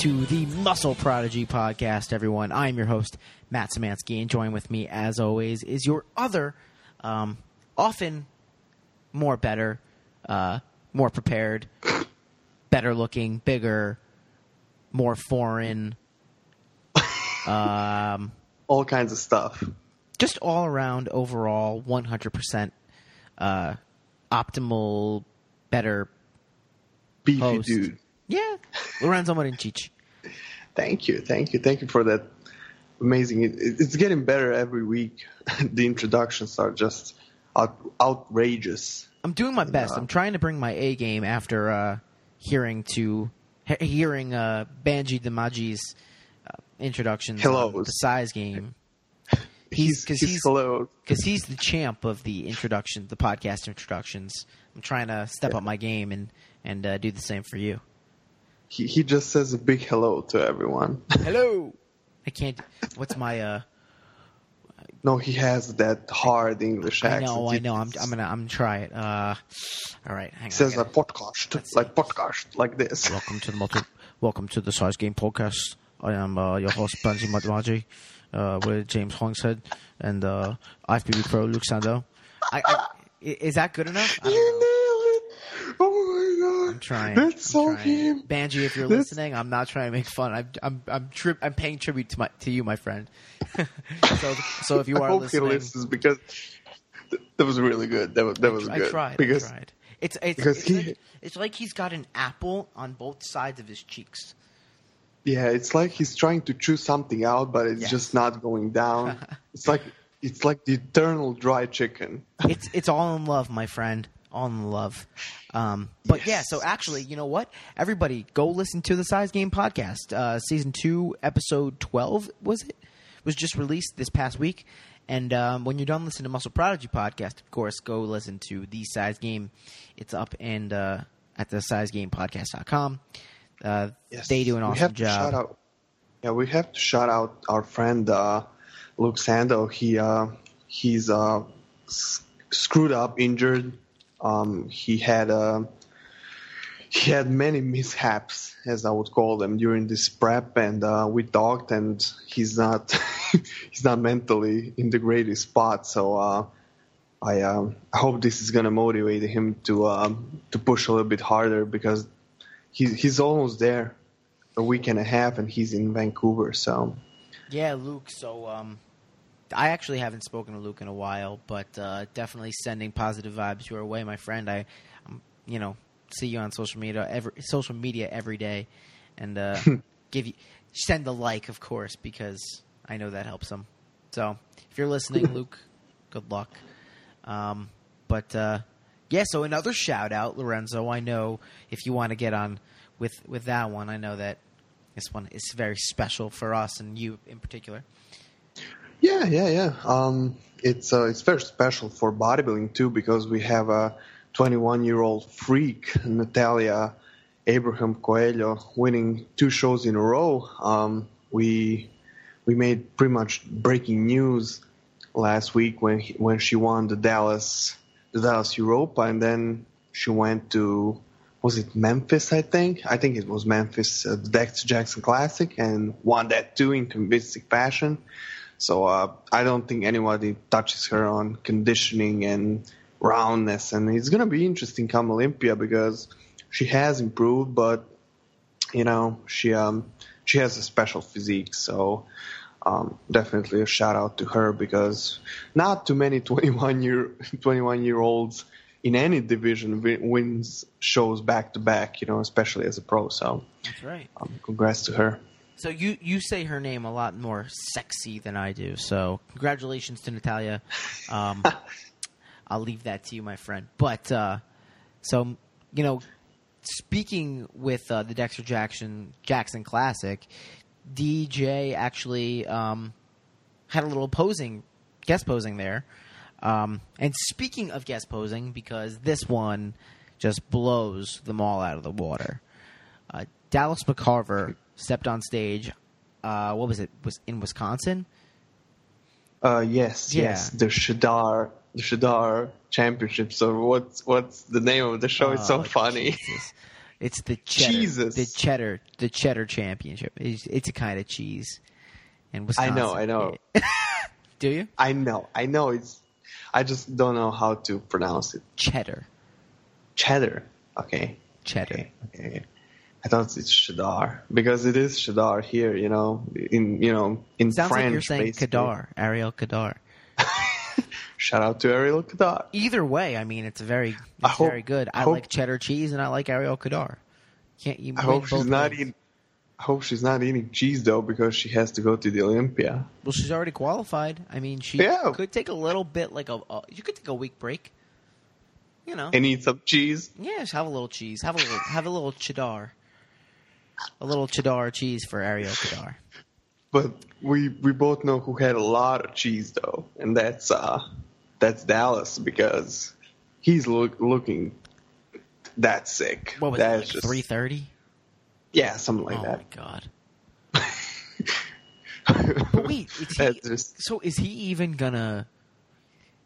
to the Muscle Prodigy podcast, everyone. I'm your host, Matt Samansky, and join with me, as always, is your other, um, often more better, uh, more prepared, better looking, bigger, more foreign, um, all kinds of stuff. just all around, overall, 100% uh, optimal, better Beefy host. dude. Yeah, Lorenzo Marincic. Thank you, thank you, thank you for that. Amazing. It, it- it's getting better every week. the introductions are just out, outrageous. I'm doing my best. I'm trying to bring my A game after uh, hearing to he- hearing uh, Banji Damaji's uh, introductions. on Hellos. the size game. He's, because he's, he's because he's the champ of the introduction, the podcast introductions. I'm trying to step Yeah. up my game and and uh, do the same for you. He, he just says a big hello to everyone. Hello. I can't. What's my uh? no, he has that hard English I accent. know, I know. I'm I'm gonna I'm gonna try it. Uh, all right, hang on. Says a podcast, like podcast, like this. Welcome to the multi- Welcome to the Size Game Podcast. I am uh, your host Banji Matmaji, uh, with James Hollingshead and uh, IFBB Pro Luke Sandoe. I, I, i- is that good enough? I don't You know. nailed it! Oh my god! I'm trying. That's I'm so trying. him. Banji, if you're That's- listening, I'm not trying to make fun. I'm I'm I'm, tri- I'm paying tribute to my to you, my friend. so so if you I are hope listening, he listens because th- that was really good. That was that was I good. tried. because I tried. It's it's because it's, he- like, it's like he's got an apple on both sides of his cheeks. Yeah, it's like he's trying to chew something out, but it's Yes. just not going down. it's like it's like the eternal dry chicken. it's it's all in love, my friend. All in love. Um, but yeah, so actually, you know what? Everybody, go listen to the Size Game podcast. Uh, season two, episode twelve was it? Was just released this past week. And um, when you're done listening to Muscle Prodigy podcast, of course, go listen to the Size Game. It's up and uh, at the SizeGamePodcast.com. Uh, They do an we awesome have to job. shout out. Yeah, we have to shout out our friend uh, Luke Sandoe. He uh, he's uh, screwed up, injured. Um, he had uh, he had many mishaps, as I would call them, during this prep, and uh, we talked, and he's not he's not mentally in the greatest spot. So uh, I um, I hope this is gonna motivate him to um, to push a little bit harder because he's he's almost there. A week and a half, and he's in Vancouver. So Yeah, Luke. So um, I actually haven't spoken to Luke in a while, but uh, definitely sending positive vibes your way, my friend. I, um, you know, see you on social media every social media every day, and uh, give you send the like, of course, because I know that helps him. So if you're listening, Luke, good luck. Um, but uh, yeah, so another shout out, Lorenzo. I know if you want to get on with with that one, I know that this one is very special for us and you in particular. Yeah, yeah, yeah. Um, it's uh, it's very special for bodybuilding too because we have a 21 year old freak, Natalia Abraham Coelho, winning two shows in a row. Um, we we made pretty much breaking news last week when he, when she won the Dallas the Dallas Europa, and then she went to was it Memphis? I think I think it was Memphis, uh, the Dexter Jackson Classic, and won that too in convincing fashion. So uh, I don't think anybody touches her on conditioning and roundness, and it's gonna be interesting come Olympia because she has improved, but you know she um she has a special physique, so um, definitely a shout out to her because not too many 21 year 21 year olds in any division wins shows back to back, you know, especially as a pro. So That's right. um, congrats to her. So you you say her name a lot more sexy than I do. So congratulations to Natalia. Um, I'll leave that to you, my friend. But uh, so you know, speaking with uh, the Dexter Jackson Jackson Classic, DJ actually um, had a little posing guest posing there. Um, and speaking of guest posing, because this one just blows them all out of the water. Uh, Dallas McCarver stepped on stage. Uh, what was it? Was in Wisconsin? Uh, yes, Yeah. yes, the Shadar, the Shadar Championship. So what's what's the name of the show? it's so Oh, funny. Jesus. It's the cheddar, Jesus. the cheddar, the cheddar championship. It's, it's a kind of cheese. And Wisconsin. I know, I know. Do you I know, I know. It's. I just don't know how to pronounce it. cheddar? Cheddar. Okay. Cheddar. Okay. okay. I thought it's cheddar because it is cheddar here. You know, in you know in Sounds French. like you're saying basically. Khadr, Ariel Khadr. Shout out to Ariel Khadr. Either way, I mean, it's very, it's hope- very good. I hope- like cheddar cheese, and I like Ariel Khadr. Can't you? I hope she's not eating. I hope she's not eating cheese though because she has to go to the Olympia. Well, she's already qualified. I mean, she Yeah. could take a little bit, like a, a you could take a week break. You know, and eat some cheese. yeah, have a little cheese, have a little, have a little cheddar, a little cheddar cheese for Ariel Khadr. But we we both know who had a lot of cheese though, and that's uh that's Dallas because he's look, looking that sick. What was That's it, like just three thirty? yeah, something like oh that. Oh my god! But wait, is he, just- so is he even gonna?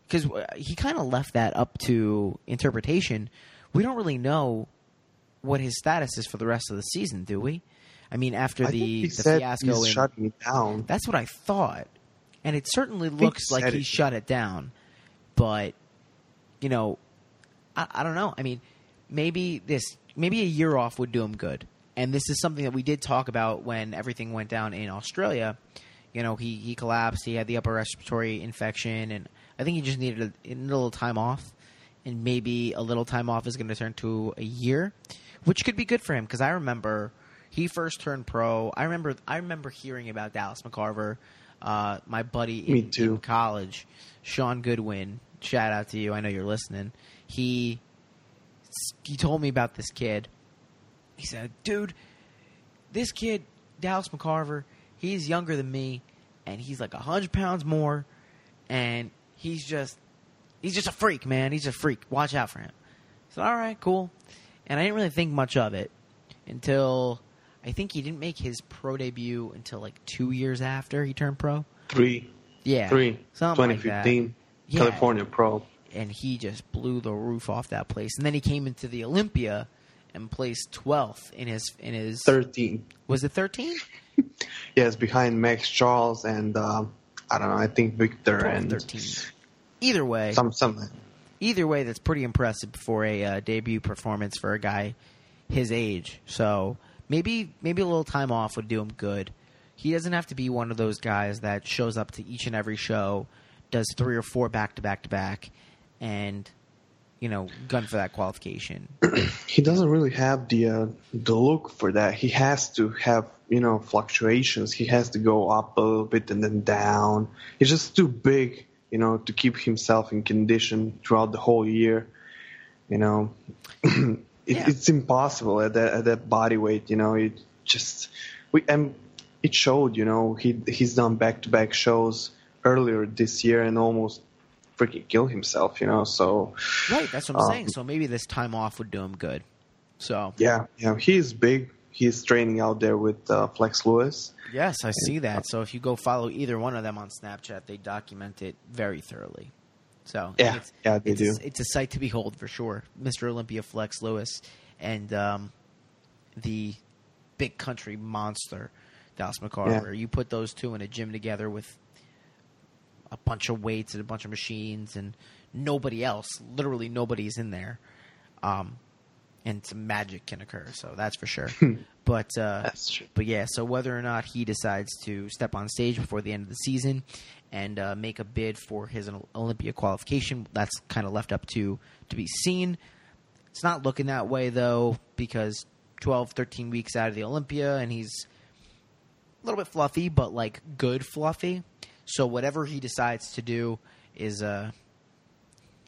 Because he kind of left that up to interpretation. We don't really know what his status is for the rest of the season, do we? I mean, after I the the fiasco he's in shutting it down. That's what I thought. And it certainly looks he like he it. shut it down. But, you know, I, I don't know. I mean, maybe this, maybe a year off would do him good. And this is something that we did talk about when everything went down in Australia. You know, he, he collapsed, he had the upper respiratory infection, and I think he just needed a, a little time off. And maybe a little time off is going to turn to a year, which could be good for him because I remember he first turned pro. I remember I remember hearing about Dallas McCarver. Uh, my buddy in, in college, Sean Goodwin. Shout out to you. I know you're listening. He he told me about this kid. He said, "Dude, this kid, Dallas McCarver, he's younger than me, and he's like hundred pounds more, and he's just he's just a freak, man. He's a freak. Watch out for him." I said, "All right, cool." And I didn't really think much of it until I think he didn't make his pro debut until like two years after he turned pro. Three, Yeah, three, something like that. 2015, Yeah. California Pro. and he just blew the roof off that place. And then he came into the Olympia and placed twelfth in his in his 13. was it thirteen? Yes, behind Max Charles and uh, I don't know. I think Victor 12, and 13. Either way, some some. Either way, that's pretty impressive for a uh, debut performance for a guy his age. So maybe maybe a little time off would do him good. He doesn't have to be one of those guys that shows up to each and every show, does three or four back to back to back, and you know gun for that qualification. He doesn't really have the uh, the look for that. He has to have you know fluctuations. He has to go up a little bit and then down. He's just too big, you know, to keep himself in condition throughout the whole year. You know, it, Yeah. it's impossible at that at that body weight. You know, it just we and it showed. You know, he he's done back to back shows earlier this year and almost freaking killed himself. You know, so Right, that's what I'm Um, saying. So maybe this time off would do him good. So yeah, yeah, he's big. He's training out there with uh, Flex Lewis. yes, I see that. So if you go follow either one of them on Snapchat, they document it very thoroughly. So Yeah, it's, yeah, they it's, do. It's a sight to behold for sure. Mr. Olympia Flex Lewis and um, the big country monster Dallas McCarver. You put those two in a gym together with a bunch of weights and a bunch of machines and nobody else. Literally nobody's in there. Um, and some magic can occur. So that's for sure. but uh, That's true. but yeah, so whether or not he decides to step on stage before the end of the season and uh, make a bid for his Olympia qualification, that's kind of left up to to be seen. It's not looking that way though because 12, 13 weeks out of the Olympia, and he's a little bit fluffy, but like good fluffy. So whatever he decides to do is uh,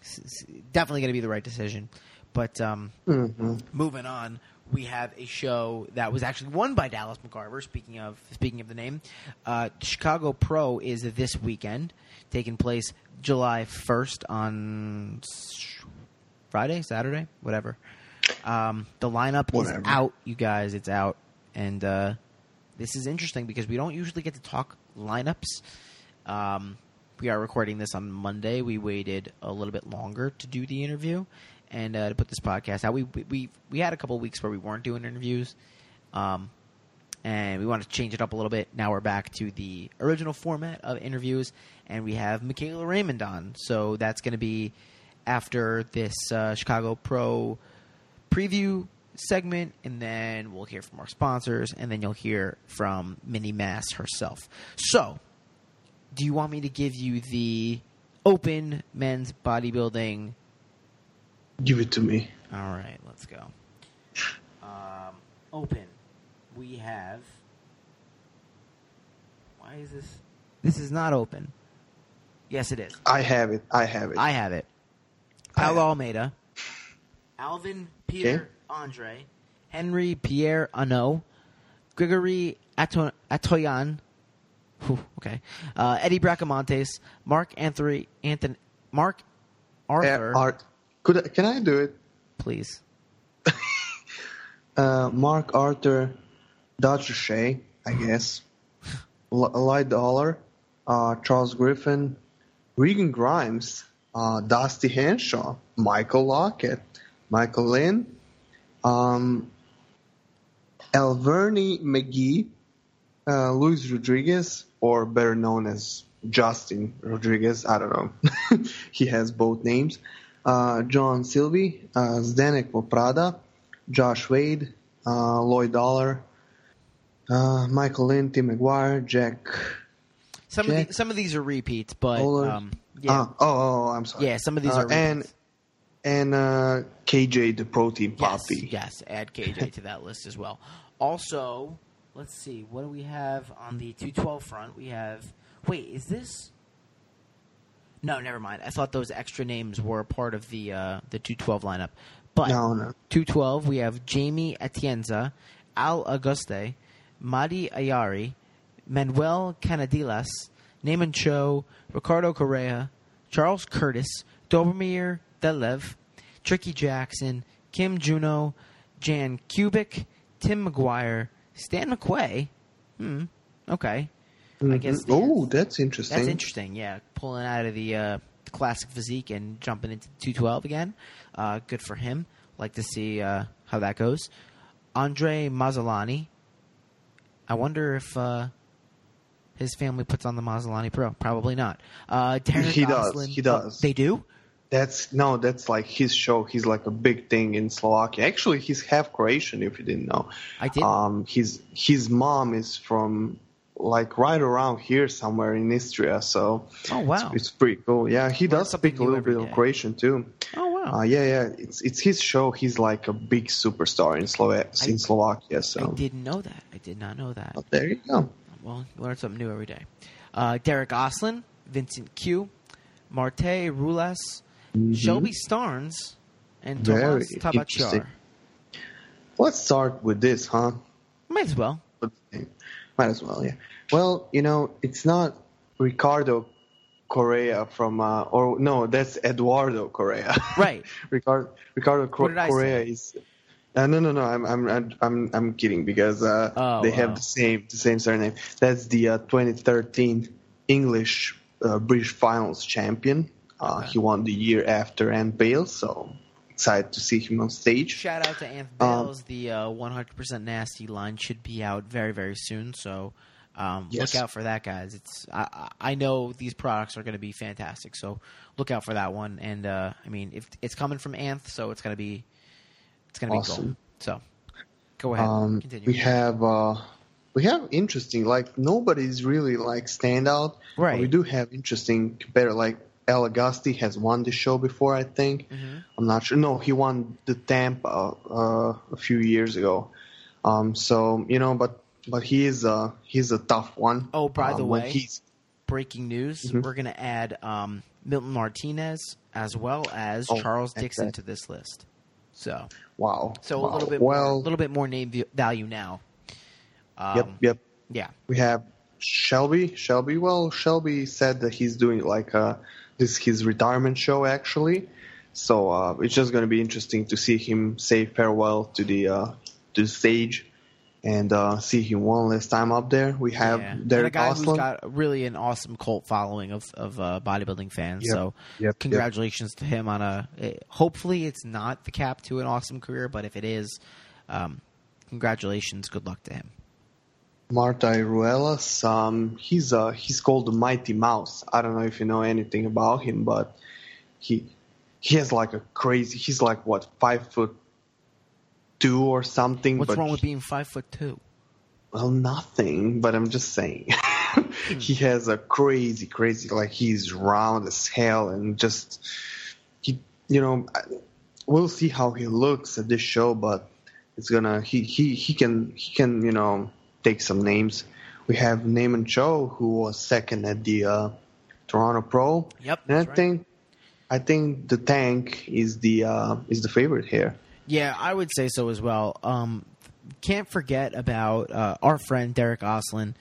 s- s- definitely going to be the right decision. But um, hmm moving on, we have a show that was actually won by Dallas McCarver. Speaking of speaking of the name, uh, Chicago Pro is this weekend, taking place July first on Friday, Saturday, whatever. Um, the lineup Whatever. is out, you guys. It's out, and uh, this is interesting because we don't usually get to talk lineups. Um, we are recording this on Monday. We waited a little bit longer to do the interview, and uh, to put this podcast out. We we we had a couple weeks where we weren't doing interviews, um, and we wanted to change it up a little bit. Now we're back to the original format of interviews, and we have Michaela Raymond on. So that's going to be after this uh, Chicago Pro preview segment, and then we'll hear from our sponsors, and then you'll hear from Minnie Mass herself. So, do you want me to give you the open men's bodybuilding? Give it to me. All right, let's go. Um, open. We have. Why is this? This is not open. Yes, it is. I have it. I have it. I have it. Paulo Almeida, Alvin Peter Andre, Henry Pierre Ano, Grigory Ato- Atoyan, whew, okay, uh, Eddie Bracamontes, Mark Anthony, Anthony, Mark Uh, Arthur, Art. Could I, can I do it? please. Uh, Mark Arthur, Dodger Shea, I guess. L- Lloyd Dollar, uh, Charles Griffin, Regan Grimes, uh, Dusty Hanshaw, Michael Lockett, Michael Lynn, um, Alverny McGee, uh, Luis Rodriguez, or better known as Justin Rodriguez. I don't know. he has both names. Uh, John Sylvie, uh, Zdenek Poprada, Josh Wade, uh, Lloyd Dollar, uh, Michael Lynn, Tim McGuire, Jack. Some of the, some of these are repeats, but um, yeah, Uh, oh, oh, I'm sorry. yeah, some of these are and repeats. and uh, KJ, the protein Yes, poppy. yes, add KJ to that list as well. Also, let's see, what do we have on the 212 front? We have. Wait, is this? No, never mind. I thought those extra names were part of the uh, the 212 lineup. But No, no. 212, we have Jamie Atienza, Al Auguste, Madi Ayari, Manuel Canadilas, Naaman Cho, Ricardo Correa, Charles Curtis, Dobromir Delev, Tricky Jackson, Kim Juno, Jan Kubik, Tim McGuire, Stan McQuay. Hmm. Okay. I guess. Oh, that's interesting. That's interesting. Yeah, pulling out of the uh, classic physique and jumping into 212 again. Uh, good for him. Like to see uh, how that goes. Andre Mazzolani. I wonder if uh, his family puts on the Mazzolani Pro. Probably not. Uh, Derek He does. He does. They do. That's no, that's like his show. He's like a big thing in Slovakia. Actually, he's half Croatian. If you didn't know, I did. Um, his his mom is from like right around here somewhere in Istria. So oh wow. it's, it's pretty cool. Yeah, he does speak a little bit day. of Croatian too. oh wow. Uh, yeah, yeah, it's it's his show. He's like a big superstar in Slova- I- in Slovakia. So I didn't know that. I did not know that. Oh, there you go. Well, you learn something new every day. Uh, Derek Oslin, Vincent Q, Marte Rulas, Shelby Starnes, and Mm-hmm. Tomas Tabachar. Let's start with this, huh? Might as well. Might as well, yeah. Well, you know, it's not Ricardo Correa from, uh, or no, that's Eduardo Correa. Right. Ricardo Ricardo Cor- What did I Correa say? is. Uh, no, no, no. I'm, I'm, I'm, I'm, kidding because uh, Oh, they have the same, the same surname. That's the uh, 2013 English uh, British Finals champion. Uh, Okay. He won the year after and Bale, so excited to see him on stage. Shout out to Anth Um, the uh, 100% Nasty line should be out very, very soon. So um, Yes. look out for that, guys. It's I, I know these products are going to be fantastic. So look out for that one. And uh, I mean, if it's coming from Anth, so it's going to be it's going to be Awesome. gold. So go ahead. Um, Continue. we have uh, we have interesting like nobody's really like standout. but Right. We do have interesting competitor like Al Auguste has won the show before. I think. Mhm. I'm not sure. No, he won the Tampa uh, a few years ago. Um, so you know, but but he is uh he's a tough one. Oh, by the Um, when way, he's breaking news. Mhm. We're going to add um, Milton Martinez as well as Oh, Charles Dixon to this list. So, wow. so wow. a little bit more, well. a little bit more name value now. Um, yep, yep. Yeah. We have Shelby. Shelby. Well, Shelby said that he's doing like uh this his retirement show actually. So uh, it's just going to be interesting to see him say farewell to the uh, to the stage and uh, see him one last time up there. We have Yeah. And a Derek guy who's Osland. got really an awesome cult following of of uh, bodybuilding fans. Yep. So, Yep, yep. congratulations to him on a. Hopefully, it's not the cap to an awesome career, but if it is, um, congratulations. Good luck to him. Marta Ruelas. Um, he's uh, he's called the Mighty Mouse. I don't know if you know anything about him, but he he has like a crazy. He's like what five foot two or something. What's wrong with he- being five foot two? Well, nothing. But I'm just saying. he has a crazy, crazy. Like he's round as hell, and just he. You know, we'll see how he looks at this show, but it's gonna. He he he can he can you know take some names. We have Naaman Cho, who was second at the uh, Toronto Pro. Yep, And I right. think I think the tank is the uh, is the favorite here. Yeah, I would say so as well. Um, can't forget about uh, our friend Derek Oslin.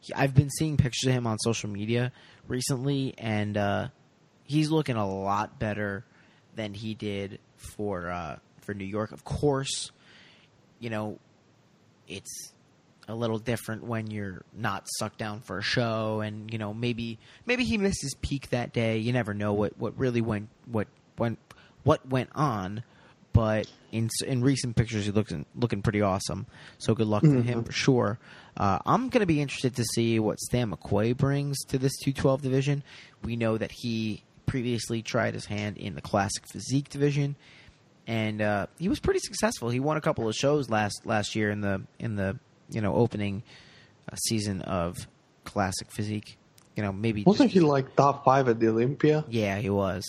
He- I've been seeing pictures of him on social media recently, and uh, he's looking a lot better than he did for uh, for New York. Of course, you know it's a little different when you're not sucked down for a show, and you know maybe maybe he missed his peak that day. You never know what what really went what went what went on but in in recent pictures, he looks looking pretty awesome. So good luck to him for sure. Uh, I'm going to be interested to see what Stan McQuay brings to this 212 division. We know that he previously tried his hand in the classic physique division, and uh, he was pretty successful. He won a couple of shows last last year in the in the you know opening uh, season of classic physique. You know maybe Wasn't he like top five at the Olympia? yeah, he was.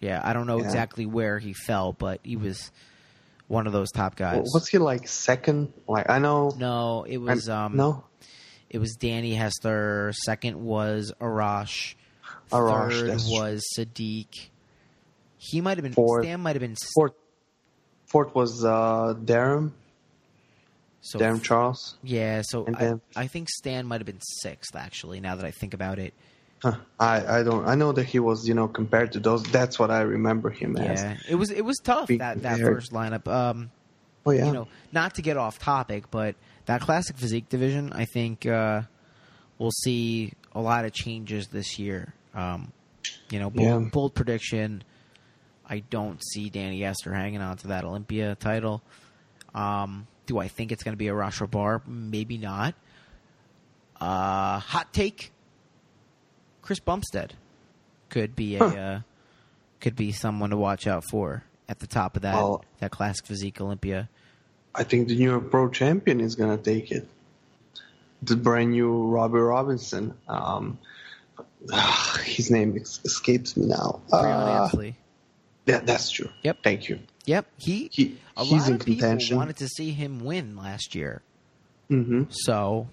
Yeah, I don't know Yeah. exactly where he fell, but he was one of those top guys. Was he like second? Like I know. no, it was I'm- um no. it was Danny Hester, second was Arash, Arash, third was Sadik. He might have been Fourth. Stan might have been Fourth, fourth was uh, Darrem, so Darrem Charles. yeah, so I, then- I think Stan might have been sixth actually, now that I think about it. Huh. I I don't. I know that he was you know compared to those. That's what I remember him as. Yeah. It was it was tough Being that, that first lineup. Um Oh yeah. you know, not to get off topic, but that classic physique division, I think uh, we'll see a lot of changes this year. Um, you know, bold, Yeah. bold prediction. I don't see Danny Hester hanging on to that Olympia title. Um, do I think it's going to be a Rosh Bar? Maybe not. Uh, hot take: Chris Bumstead could be a Huh. uh, could be someone to watch out for at the top of that Well- that classic physique Olympia. I think the New Pro Champion is gonna take it. The brand new Robbie Robinson. Um, his name escapes me now. Uh, yeah, that's true. Yep. Thank you. Yep, he. He a he's lot in of people wanted to see him win last year, hmm so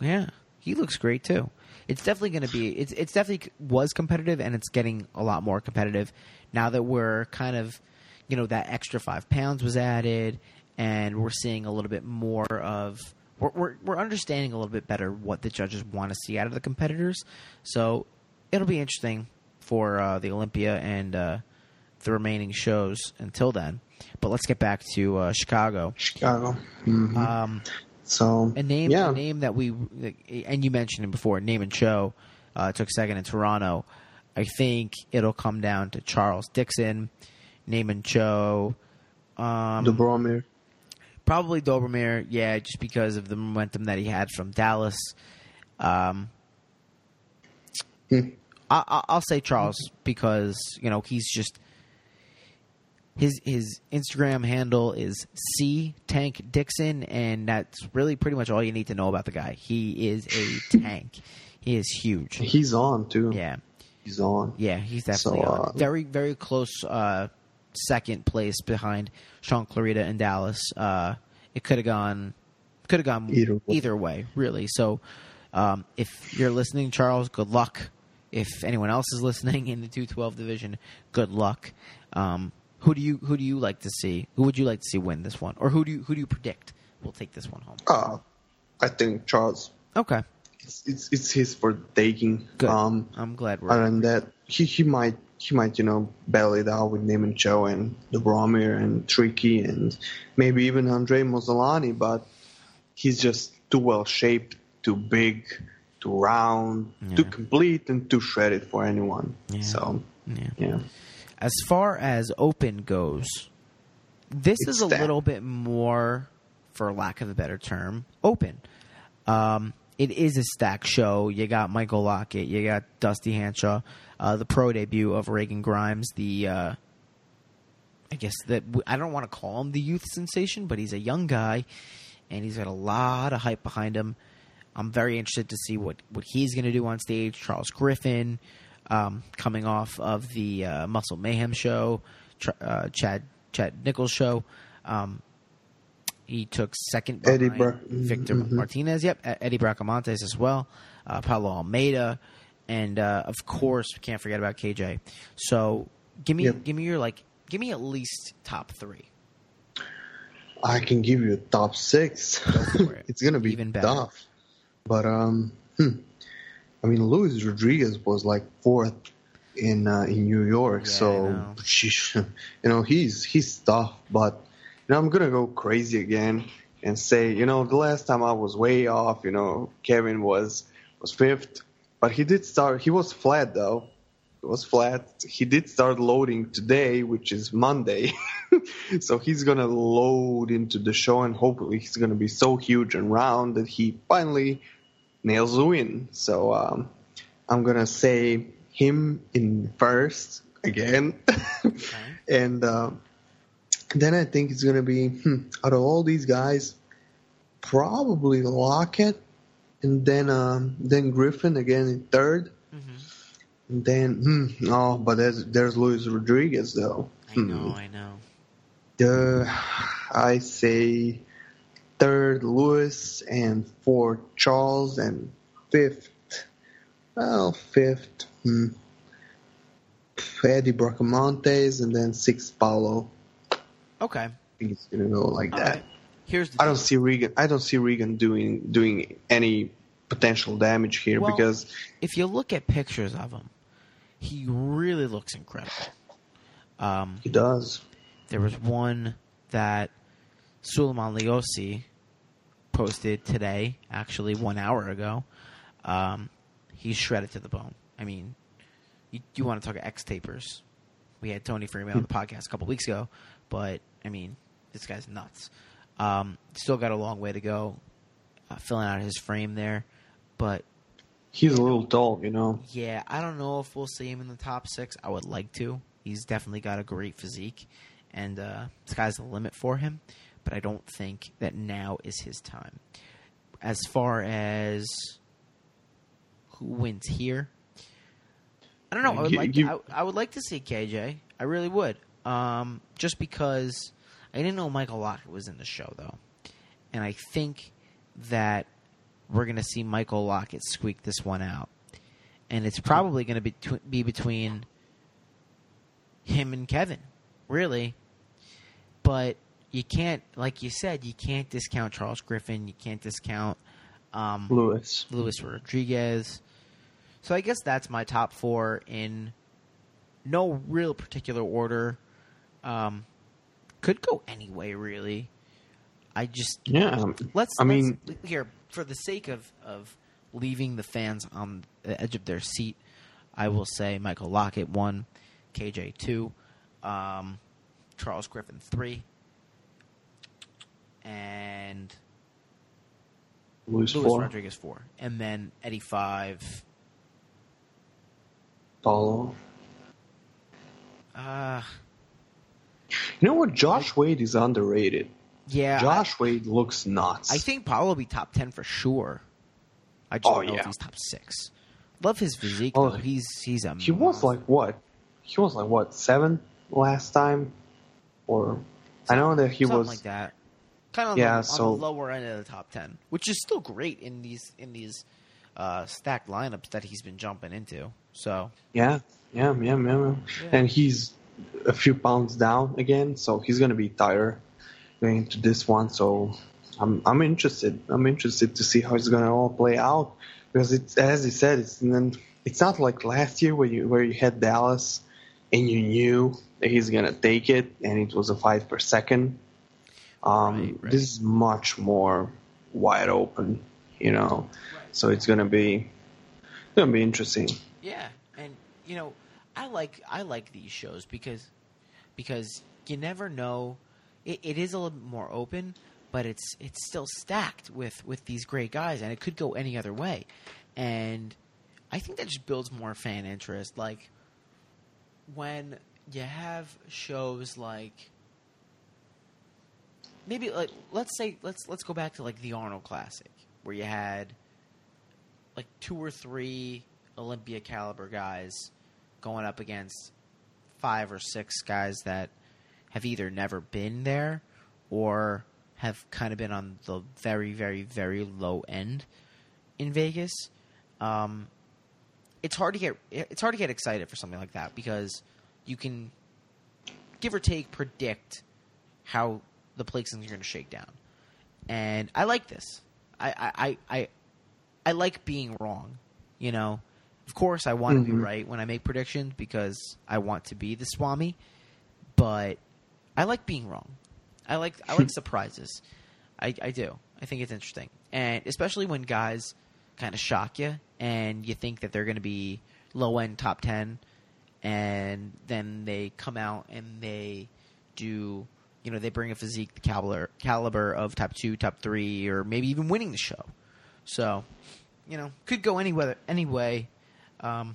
yeah, he looks great too. It's definitely going to be. It's it's definitely was competitive, and it's getting a lot more competitive now that we're kind of, you know, that extra five pounds was added, and we're seeing a little bit more of. We're, we're, we're understanding a little bit better what the judges want to see out of the competitors, so it'll be interesting for uh, the Olympia and uh, the remaining shows until then. But let's get back to uh, Chicago. Chicago. hmm Um, so a name, yeah. a name that we, and you mentioned him before, name and show, uh, took second in Toronto. I think it'll come down to Charles Dixon, name and show. Um, the Bromir. probably Dobermere, yeah, just because of the momentum that he had from Dallas. Um, Hmm. I, I, I'll say Charles because you know he's just his his Instagram handle is C Tank Dixon, and that's really pretty much all you need to know about the guy. He is a tank. He is huge. He's on too. Yeah, He's on. yeah, he's definitely So, on. uh, very very close uh, second place behind Shaun Clarida in Dallas. Uh, it could have gone could have gone Either way. either way, really. So um, if you're listening, Charles, good luck. If anyone else is listening in the 212 division, good luck. Um, who do you who do you like to see? Who would you like to see win this one, or who do you who do you predict will take this one home? Uh, I think Charles. Okay, It's it's, it's his for taking. good. Um, I'm glad we're other than that, he he might he might you know battle it out with Naaman Cho and the Bromir and Tricky and maybe even Andre Mozzolani, but he's just too well shaped, too big, too round, too complete, and too shredded for anyone. Yeah. So Yeah. yeah, As far as open goes, this It's is a stacked. little bit more, for lack of a better term, open. Um, it is a stack show. You got Michael Lockett, you got Dusty Hanshaw, uh, the pro debut of Regan Grimes, the uh, I guess that I don't want to call him the youth sensation, but he's a young guy, and he's got a lot of hype behind him. I'm very interested to see what, what he's going to do on stage. Charles Griffin, um, coming off of the uh, Muscle Mayhem show, uh, Chad Chad Nicholls show. Um, he took second Eddie Bra- Victor mhm. Martinez. Yep, Eddie Bracamontes as well. Uh, Paulo Almeida, and uh, of course, we can't forget about KJ. So, give me Yep. give me your like give me at least top three. I can give you a top six. for it. it's gonna be Even better. tough, but um, hmm. I mean, Luis Rodriguez was like fourth in uh, in New York, Yeah, so know. you know he's he's tough. But you know, I'm gonna go crazy again and say, you know, the last time I was way off, you know, Kevin was was fifth, but he did start. He was flat though. It was flat. He did start loading today, which is Monday. so he's gonna load into the show, and hopefully he's gonna be so huge and round that he finally nails the win. So um, I'm gonna say him in first again, and uh, then I think it's gonna be hmm, out of all these guys, probably Lockett, and then um, then Griffin again in 3rd and then hmm, oh, but there's there's Luis Rodriguez though. I Hmm. know, I know. Uh, I say third Lewis and fourth Charles and fifth. Well, fifth. Hmm. Eddie Bracamontes and then sixth Paulo. Okay, I think it's gonna go like all that. right. Here's the I don't see Regan. I don't see Regan doing doing any potential damage here Well- because if you look at pictures of him, he really looks incredible. Um, he does. there was one that Suleiman Leosi posted today, actually one hour ago. Um, he's shredded to the bone. I mean, you, you want to talk X tapers? We had Tony Freeman on the podcast a couple weeks ago, but I mean, this guy's nuts. Um, still got a long way to go, uh, filling out his frame there, but He's a little tall, you know. yeah, I don't know if we'll see him in the top six. I would like to. He's definitely got a great physique, and uh, sky's the limit for him. But I don't think that now is his time. As far as who wins here, I don't know. I would You- like. you- I, I would like to see KJ. I really would. Um, just because I didn't know Michael Lockett was in the show though, and I think that we're going to see Michael Lockett squeak this one out, and it's probably going to be tw- be between him and Kevin, really. But you can't, like you said, you can't discount Charles Griffin. You can't discount um, Lewis. Luis Rodriguez. So I guess that's my top four in no real particular order. Um, could go any way, really. I just Yeah. um, let's. I mean- let's- here for the sake of of leaving the fans on the edge of their seat, I will say Michael Lockett one, KJ two, um, Charles Griffin three, and Lewis Luis four. Rodriguez four, and then Eddie five. Paulo. Uh You know what? Josh Wade is underrated. yeah. Josh Wade looks nuts. I, I think Paulo will be top ten for sure. I just Oh, don't know if yeah. he's top six. Love his physique Oh, though. He's he's a he was like what? He was like what seven last time, or I know that he something was. like that. Kind of Yeah, on, the, so- on the lower end of the top ten, which is still great in these in these uh, stacked lineups that he's been jumping into. So Yeah, yeah, yeah, yeah, yeah. And he's a few pounds down again, so he's gonna be tired going into this one. So I'm I'm interested. I'm interested to see how it's gonna all play out because it's as you said, it's it's not like last year where you where you had Dallas and you knew that he's gonna take it and it was a fight per second. Um, Right, right. This is much more wide open, you know. So it's gonna be gonna be interesting. Yeah, and you know, I like I like these shows because because you never know. It, it is a little bit more open, but it's it's still stacked with with these great guys, and it could go any other way. And I think that just builds more fan interest. Like when you have shows like maybe like let's say let's let's go back to like the Arnold Classic where you had like two or three Olympia caliber guys going up against five or six guys that have either never been there or have kind of been on the very, very, very low end in Vegas. Um, it's hard to get it's hard to get excited for something like that because you can give or take predict how the placings are going to shake down, and I like this. I I, I, I, like being wrong. You know, of course, I want to be mm-hmm. right when I make predictions because I want to be the Swami, but I like being wrong. I like I like surprises. I, I do. I think it's interesting, and especially when guys kind of shock you and you think that they're going to be low end top ten, and then they come out and they do. You know, they bring a physique the caliber caliber of top two, top three, or maybe even winning the show. So, you know, could go any way. Any way. Um,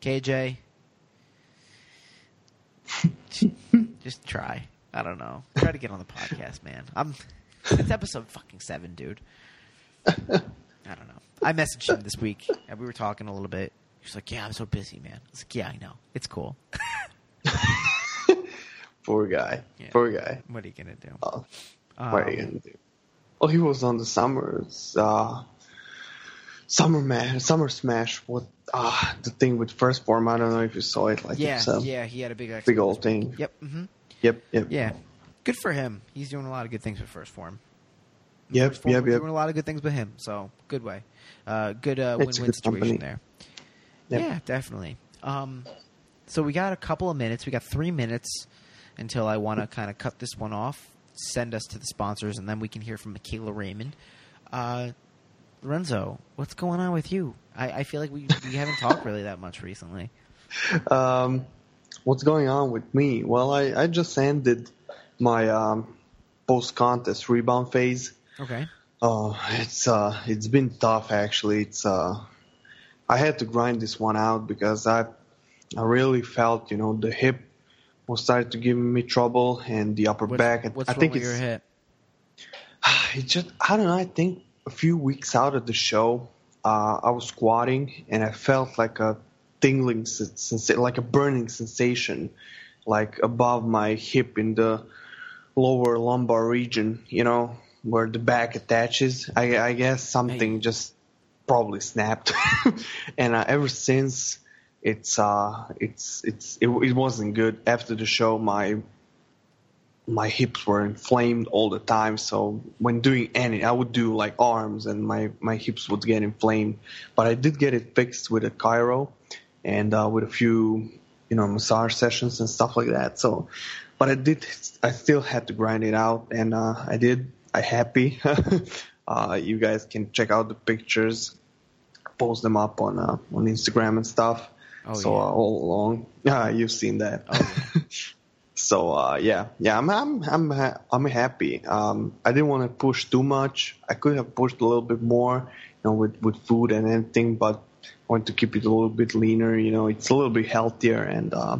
KJ, just try. I don't know. Try to get on the podcast, man. I'm. It's episode fucking seven, dude. I don't know. I messaged him this week, and we were talking a little bit. He's like, "Yeah, I'm so busy, man." I was like, "Yeah, I know. It's cool. Poor guy. Yeah. Poor guy. What are you gonna do?" Oh, what are you Um, gonna do? Well, he was on the summers, uh, summer man, summer smash. What uh, the thing with first form? I don't know if you saw it. Like yeah, it's yeah, he had a big, big old thing. Yep. hmm Yep, yep, Yeah. Good for him. He's doing a lot of good things with first form. Yep, First form yep, yep. Doing a lot of good things with him. So good way. Uh, good uh, win-win good situation company. there. Yep. Yeah, definitely. Um, so we got a couple of minutes. We got three minutes until I want to kind of cut this one off, send us to the sponsors, and then we can hear from Michaela Raymond. Uh, Lorenzo, what's going on with you? I, I feel like we, we haven't talked really that much recently. Um, what's going on with me? Well, I, I just ended my um, post contest rebound phase. Okay. Oh, it's uh, it's been tough actually. It's uh, I had to grind this one out because I, I really felt you know the hip was starting to give me trouble and the upper What's, back. what's I wrong think with it's your hip? it just I don't know. I think a few weeks out of the show, uh, I was squatting and I felt like a tingling sensation, like a burning sensation, like above my hip in the lower lumbar region. You know where the back attaches. I, I guess something Hey. just probably snapped, and uh, ever since. It's uh, it's it's it, it wasn't good. After the show, my my hips were inflamed all the time. So when doing any, I would do like arms, and my my hips would get inflamed. But I did get it fixed with a chiro and uh, with a few you know massage sessions and stuff like that. So, but I did, I still had to grind it out, and uh, I did. I happy. uh, you guys can check out the pictures, post them up on uh, on Instagram and stuff. Oh, so yeah. uh, all along, yeah, you've seen that. Oh, So uh, yeah, yeah, I'm I'm I'm ha- I'm happy. Um, I didn't want to push too much. I could have pushed a little bit more, you know, with with food and everything, but I want to keep it a little bit leaner. You know, it's a little bit healthier and, uh,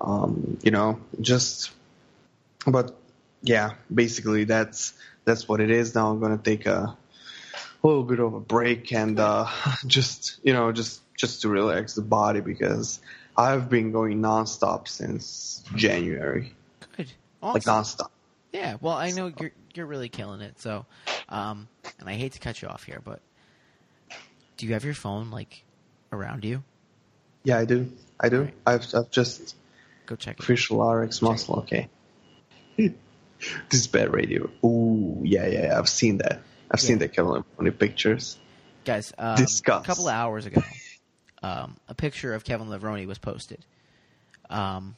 um, you know, just. But yeah, basically that's that's what it is. Now I'm gonna take a a little bit of a break and uh, just you know just just to relax the body because I've been going nonstop since January, good. like nonstop. Yeah, well, I know you're you're really killing it. So, um, and I hate to cut you off here, but do you have your phone like around you? Yeah, I do. I do. Alright. I've I've just Go check it. official RX muscle. Okay. this is bad radio. Ooh, yeah, yeah, yeah. I've seen that. I've seen Yeah. that Kevin on the pictures. Guys, um, Discuss. a couple of hours ago, um, a picture of Kevin Levrone was posted. Um,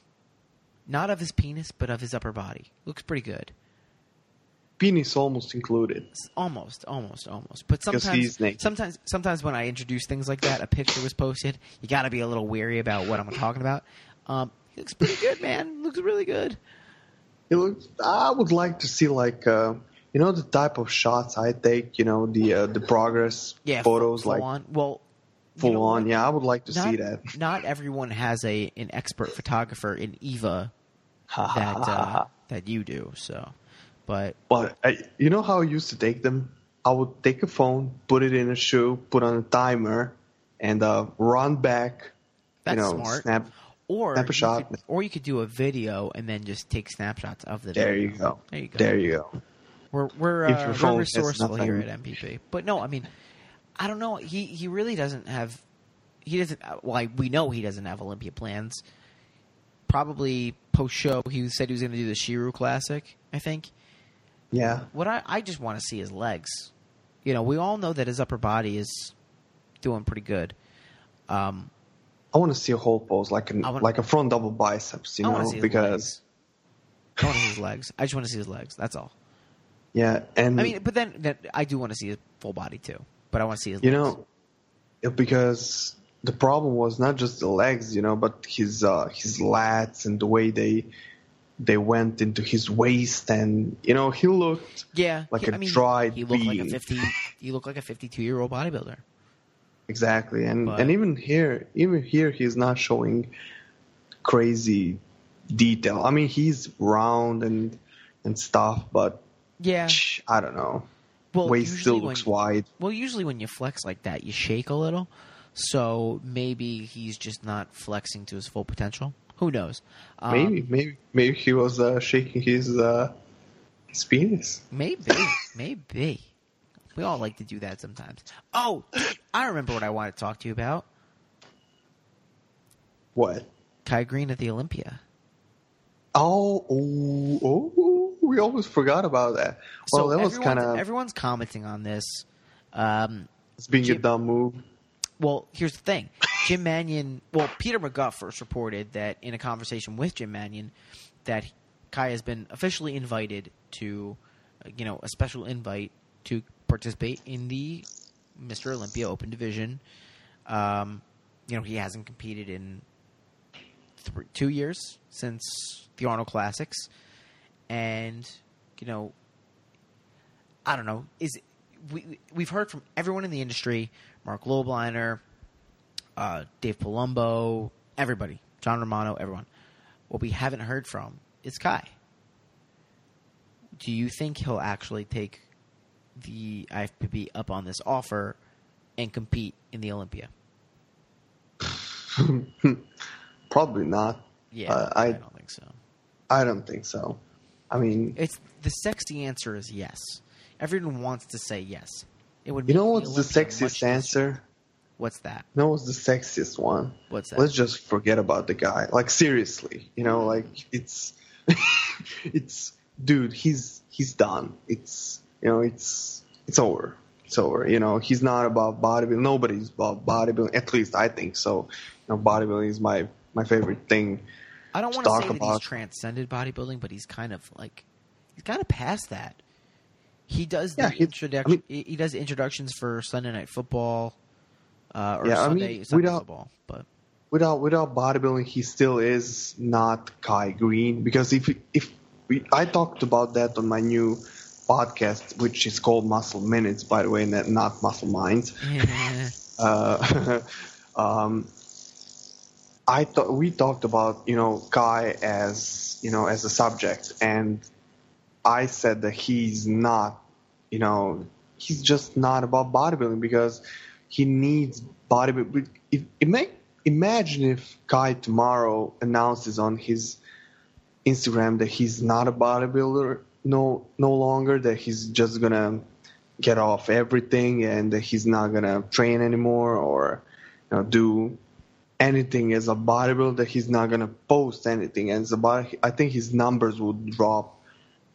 not of his penis, but of his upper body. Looks pretty good. penis almost included. Almost, almost, almost. But sometimes, he's naked. sometimes, sometimes when I introduce things like that, a picture was posted. You got to be a little weary about what I'm talking about. Um, he looks pretty good, man. Looks really good. It looks. I would like to see like uh, you know the type of shots I take. You know the uh, the progress Yeah, photos like on. Well, you full know on. Yeah, I would like to not, see that. Not everyone has a an expert photographer in Eva that uh, that you do. So, but But I, you know how I used to take them? I would take a phone, put it in a shoe, put on a timer, and uh, run back. that's you know, smart. snap. or snap a you shot. could, or you could do a video and then just take snapshots of the There video. you go. There you go. There you go. We're we're, uh, we're resourceful here at MPP. But no, I mean, I don't know. He he really doesn't have. He doesn't. Well, I, we know he doesn't have Olympia plans. Probably post show, he said he was going to do the Shiru Classic. I think. Yeah. What I I just want to see his legs. You know, we all know that his upper body is doing pretty good. Um, I want to see a whole pose, like an wanna- like a front double biceps, you know, because. I want to see his legs. I just want to see his legs. That's all. yeah, and I mean, but then, then I do want to see his full body too. But I want to see his. you legs. know, because the problem was not just the legs, you know, but his uh, his lats and the way they they went into his waist, and you know, he looked Yeah, like he- a I mean, dried He looked like a fifty. He looked like a fifty-two year old bodybuilder. exactly, and But- and even here, even here, he's not showing crazy detail. I mean, he's round and and stuff, but Yeah. I don't know. Well, waist usually still looks when, wide. Well, usually when you flex like that, you shake a little. So maybe he's just not flexing to his full potential. Who knows? Um, Maybe, maybe, maybe he was uh, shaking his uh, his penis. Maybe. maybe. We all like to do that sometimes. Oh, I remember what I wanted to talk to you about. What? Kai Greene at the Olympia. Oh, oh, oh, we almost forgot about that. Well, so that was kind of everyone's commenting on this. Um, it's being a dumb move. Well, here's the thing. Jim Manion, well, Peter McGough first reported that in a conversation with Jim Manion that Kai has been officially invited to, you know, a special invite to participate in the Mr. Olympia Open Division. Um, you know, he hasn't competed in th- two years since the Arnold Classics, and you know, I don't know. Is we we've heard from everyone in the industry, Marc Lobliner, uh, Dave Palumbo, everybody, John Romano, everyone. What we haven't heard from is Kai. Do you think he'll actually take the IFBB up on this offer and compete in the Olympia? Probably not. Yeah, Uh, I, I- don't think so. I don't think so. I mean, It's the sexy answer is yes. Everyone wants to say yes. It would. you know what's the sexiest answer? What's that? Know what's the sexiest one? What's that? Let's just forget about the guy. Like seriously, you know, like it's it's dude, he's he's done. It's you know, it's it's over. It's over. You know, he's not about bodybuilding. Nobody's about bodybuilding. At least I think so. You know, bodybuilding is my my favorite thing. I don't want to say that he's transcended bodybuilding, but he's kind of like he's kind of past that. He does Yeah, the he- introduction. I mean- he does introductions for Sunday Night Football, uh, or Yeah, I Sunday, mean, Sunday without- Football. But Without without bodybuilding, he still is not Kai Greene because if if we, I talked about that on my new podcast, which is called Muscle Minutes, by the way, not Muscle Minds. uh, um, I thought we talked about you know Kai as you know as a subject, and I said that he's not, you know, he's just not about bodybuilding because he needs bodybuilding. It imagine if Kai tomorrow announces on his Instagram that he's not a bodybuilder no no longer, that he's just gonna get off everything and that he's not gonna train anymore or you know, do anything as a bodybuilder. He's not gonna post anything as a body. I think his numbers would drop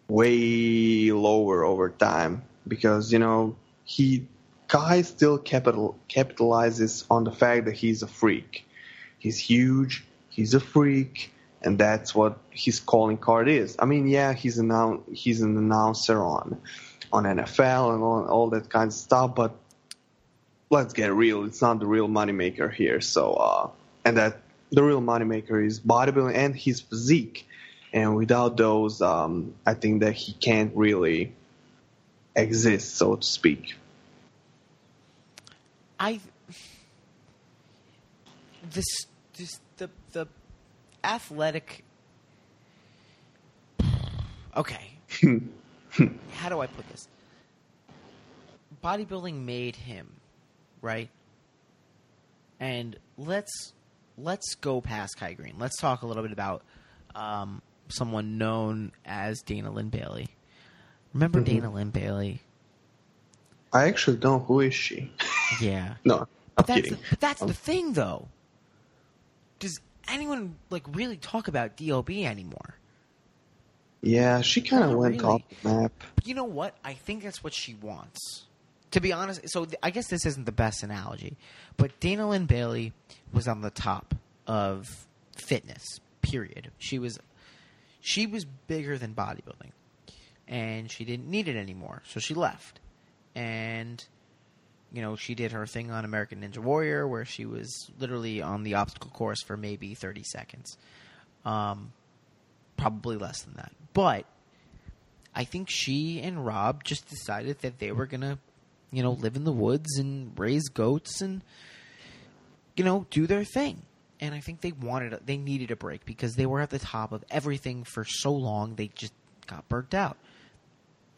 way lower over time because you know he Kai still capital capitalizes on the fact that he's a freak. He's huge. He's a freak. and that's what his calling card is. I mean, yeah, he's an he's an announcer on on NFL and on all that kind of stuff, but let's get real. It's not the real moneymaker here. So, uh, and that the real moneymaker is bodybuilding and his physique. And without those, um, I think that he can't really exist, so to speak. I this this the the athletic. Okay, how do I put this? Bodybuilding made him, right? And let's let's go past Kai Greene. Let's talk a little bit about um, someone known as Dana Linn Bailey. Remember mm-hmm. Dana Linn Bailey? I actually don't. Who is she? Yeah. no, but that's, the, but that's the thing, though. Does anyone like really talk about DOB anymore? Yeah, she kind of went really. off the map. But you know what? I think that's what she wants. To be honest, so th- I guess this isn't the best analogy, but Dana Linn Bailey was on the top of fitness. Period. She was she was bigger than bodybuilding, and she didn't need it anymore, so she left. And you know, she did her thing on American Ninja Warrior, where she was literally on the obstacle course for maybe thirty seconds, um, probably less than that. But I think she and Rob just decided that they were gonna, you know, live in the woods and raise goats and, you know, do their thing. And I think they wanted, they needed a break because they were at the top of everything for so long. They just got burnt out.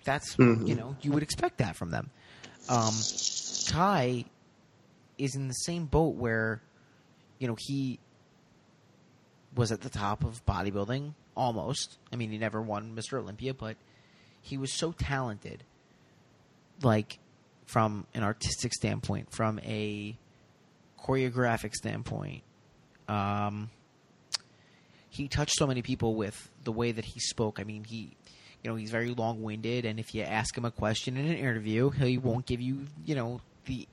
That's mm-hmm. you know you would expect that from them. Um, Kai is in the same boat where, you know, he was at the top of bodybuilding almost. I mean, he never won Mr. Olympia, but he was so talented, like from an artistic standpoint, from a choreographic standpoint. Um, he touched so many people with the way that he spoke. I mean, he, you know, he's very long winded, and if you ask him a question in an interview, he won't give you, you know, the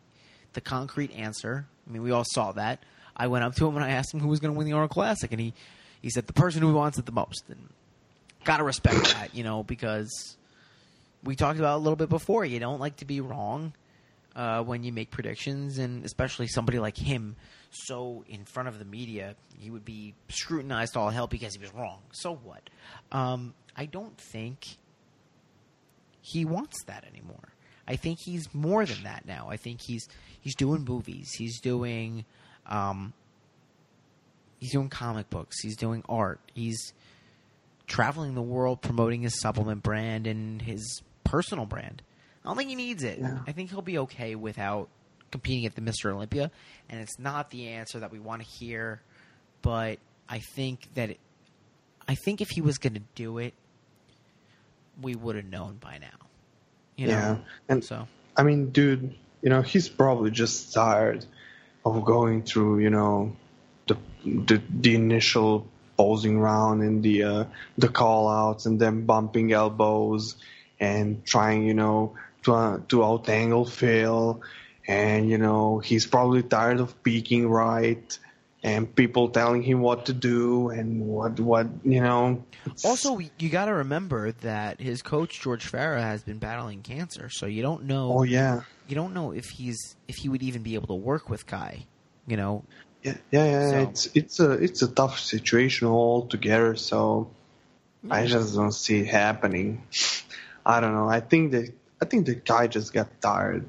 the concrete answer. I mean, we all saw that. I went up to him and I asked him who was going to win the Arnold Classic, and he he said the person who wants it the most. And gotta respect that, you know, because we talked about a little bit before. You don't like to be wrong uh, when you make predictions, and especially somebody like him, so in front of the media, he would be scrutinized all hell because he was wrong. So what? Um, I don't think he wants that anymore. I think he's more than that now. I think he's he's doing movies. He's doing um, he's doing comic books. He's doing art. He's traveling the world promoting his supplement brand and his personal brand. I don't think he needs it. Yeah. I think he'll be okay without competing at the Mr. Olympia, and it's not the answer that we want to hear. But I think that it, I think if he was going to do it, we would have known by now. You know? Yeah, and so I mean, dude, you know, he's probably just tired of going through, you know, the the, the initial posing round and the uh, the call outs and then bumping elbows and trying, you know, to uh, to outangle Phil, and you know, he's probably tired of peaking right and people telling him what to do and what what you know. Also, you got to remember that his coach George Farah has been battling cancer, so you don't know. Oh yeah. You don't know if he's if he would even be able to work with Kai. You know. Yeah, yeah, yeah. So. It's it's a it's a tough situation altogether. So. I just don't see it happening. I don't know. I think that I think the guy just got tired.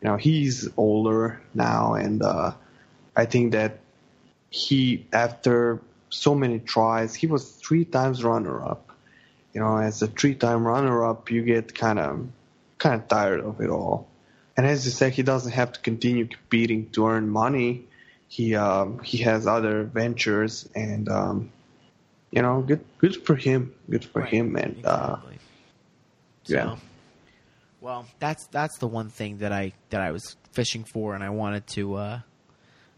You know, he's older now, and uh, I think that he after so many tries, he was three times runner up. You know, as a three time runner up, you get kind of kind of tired of it all. And as you said, he doesn't have to continue competing to earn money. He um, he has other ventures, and um, you know, good good for him. Good for right. him, and uh, exactly. uh, so, yeah. Well, that's that's the one thing that I that I was fishing for, and I wanted to uh,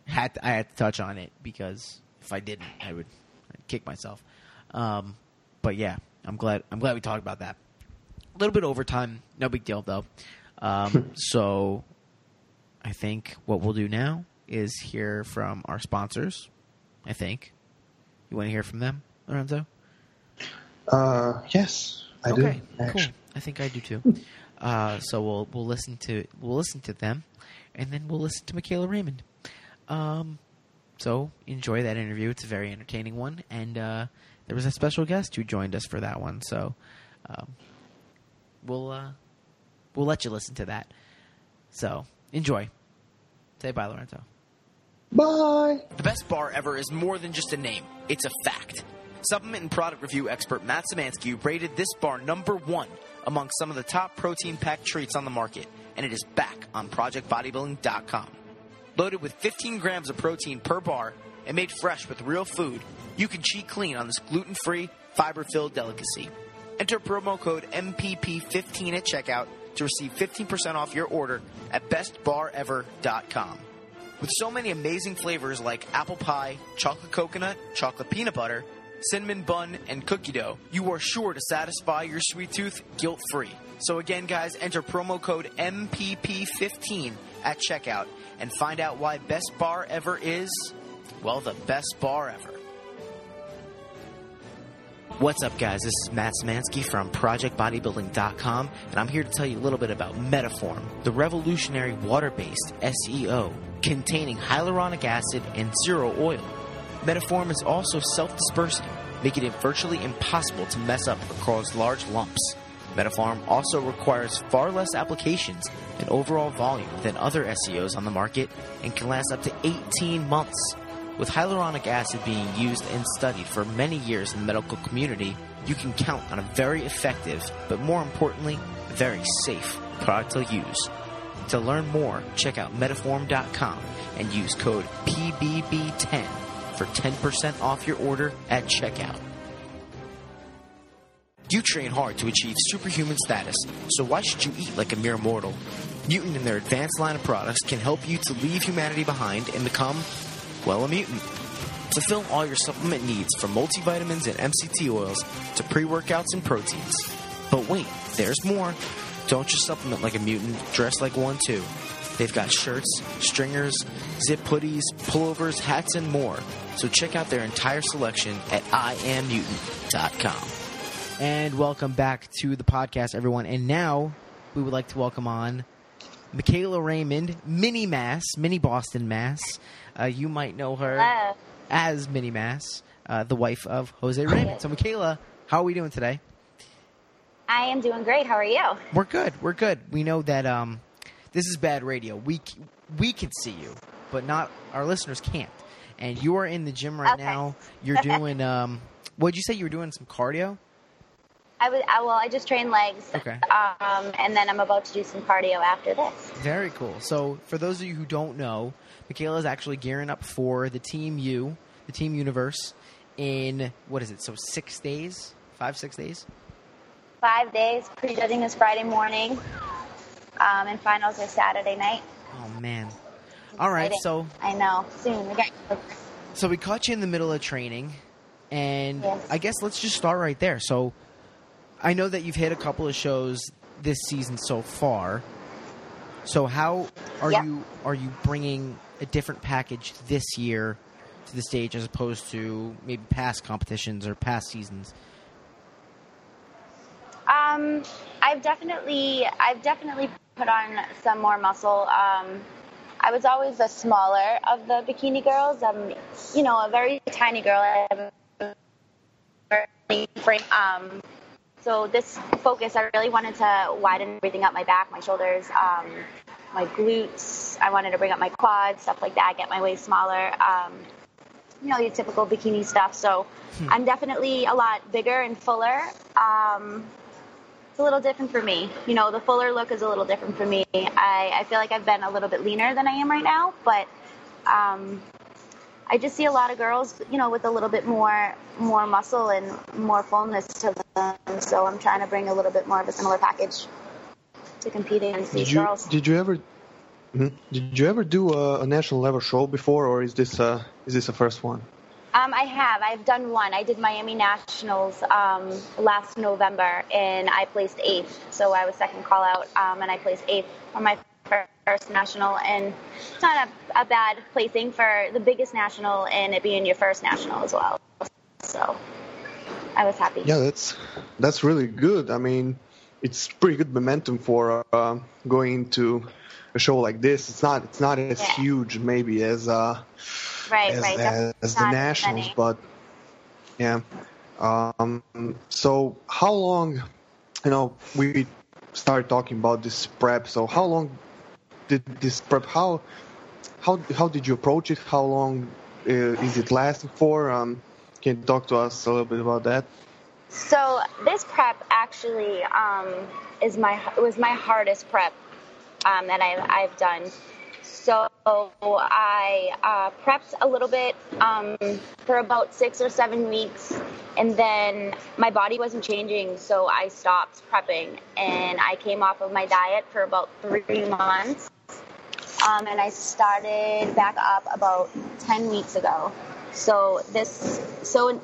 had to, I had to touch on it because if I didn't, I would I'd kick myself. Um, but yeah, I'm glad I'm glad we talked about that. A little bit overtime, no big deal though. Um, so I think what we'll do now is hear from our sponsors. I think You want to hear from them, Lorenzo? Uh, yes, I okay, do. cool. I think I do too. uh, so we'll we'll listen to we'll listen to them, and then we'll listen to Michaela Raymond. Um, so enjoy that interview. It's a very entertaining one, and uh, there was a special guest who joined us for that one. So um, we'll uh, we'll let you listen to that. So enjoy. Say bye, Lorenzo. Bye. The best bar ever is more than just a name, it's a fact. Supplement and product review expert Matt Samansky rated this bar number one among some of the top protein packed treats on the market, and it is back on ProjectBodybuilding.com. Loaded with 15 grams of protein per bar and made fresh with real food, you can cheat clean on this gluten free, fiber filled delicacy. Enter promo code MPP15 at checkout to receive 15% off your order at bestbarever.com. With so many amazing flavors like apple pie, chocolate coconut, chocolate peanut butter, cinnamon bun, and cookie dough, you are sure to satisfy your sweet tooth guilt free. So, again, guys, enter promo code MPP15 at checkout and find out why Best Bar Ever is, well, the best bar ever. What's up, guys? This is Matt Samansky from ProjectBodybuilding.com, and I'm here to tell you a little bit about Metaform, the revolutionary water based SEO containing hyaluronic acid and zero oil. Metaform is also self dispersing, making it virtually impossible to mess up cause large lumps. Metaform also requires far less applications and overall volume than other SEOs on the market and can last up to 18 months. With hyaluronic acid being used and studied for many years in the medical community, you can count on a very effective, but more importantly, very safe product to use. To learn more, check out metaform.com and use code PBB10 for 10% off your order at checkout. You train hard to achieve superhuman status, so why should you eat like a mere mortal? Mutant and their advanced line of products can help you to leave humanity behind and become, well, a mutant. Fulfill all your supplement needs from multivitamins and MCT oils to pre workouts and proteins. But wait, there's more. Don't just supplement like a mutant, dress like one too. They've got shirts, stringers, zip hoodies, pullovers, hats, and more. So check out their entire selection at IamMutant.com. And welcome back to the podcast, everyone. And now we would like to welcome on Michaela Raymond, Mini Mass, Mini Boston Mass. Uh, you might know her Hello. as Mini Mass, uh, the wife of Jose Raymond. So, Michaela, how are we doing today? I am doing great. How are you? We're good. We're good. We know that um, this is bad radio. We c- we can see you, but not our listeners can't. And you are in the gym right Okay. now. You're doing um, what did you say? You were doing some cardio. I was I, well. I just trained legs. Okay. Um, and then I'm about to do some cardio after this. Very cool. So, for those of you who don't know, Michaela is actually gearing up for the Team U, the Team Universe, in what is it? So six days, five, six days. Five days. Prejudging is Friday morning. Um, and finals are Saturday night. Oh man! All right, Exciting. so I know. Soon. We got. so we caught you in the middle of training, and Yes. I guess let's just start right there. So, I know that you've hit a couple of shows this season so far. So how are Yep. you are you bringing a different package this year to the stage as opposed to maybe past competitions or past seasons? Um, I've definitely, I've definitely put on some more muscle. Um, I was always the smaller of the bikini girls. I'm, you know, a very tiny girl. I have frame. Um, so this focus, I really wanted to widen everything up my back, my shoulders, um, my glutes. I wanted to bring up my quads, stuff like that, get my waist smaller. Um, you know, your typical bikini stuff. So I'm definitely a lot bigger and fuller. Um, it's a little different for me. You know, the fuller look is a little different for me. I, I feel like I've been a little bit leaner than I am right now, but um, I just see a lot of girls, you know, with a little bit more more muscle and more fullness to them. So I'm trying to bring a little bit more of a similar package to compete against Did these you girls. did you ever Mhm. did you ever do a, a national level show before, or is this uh, is this the first one? Um, I have. I've done one. I did Miami Nationals um, last November, and I placed eighth. So I was second call out, um, and I placed eighth on my first national. And it's not a, a bad placing for the biggest national, and it being your first national as well. So I was happy. Yeah, that's that's really good. I mean, it's pretty good momentum for uh, going into a show like this. It's not it's not as Yeah. huge maybe as uh, right, as, right. as, as the nationals, but yeah. Um, so how long? You know, we started talking about this prep. So how long did this prep? How how how did you approach it? How long uh, is it lasting for? Um, can you talk to us a little bit about that? So this prep actually um, is my was my hardest prep um, that I've, I've done. So I uh, prepped a little bit um, for about six or seven weeks, and then my body wasn't changing, so I stopped prepping, and I came off of my diet for about three months, um, and I started back up about ten weeks ago. So this so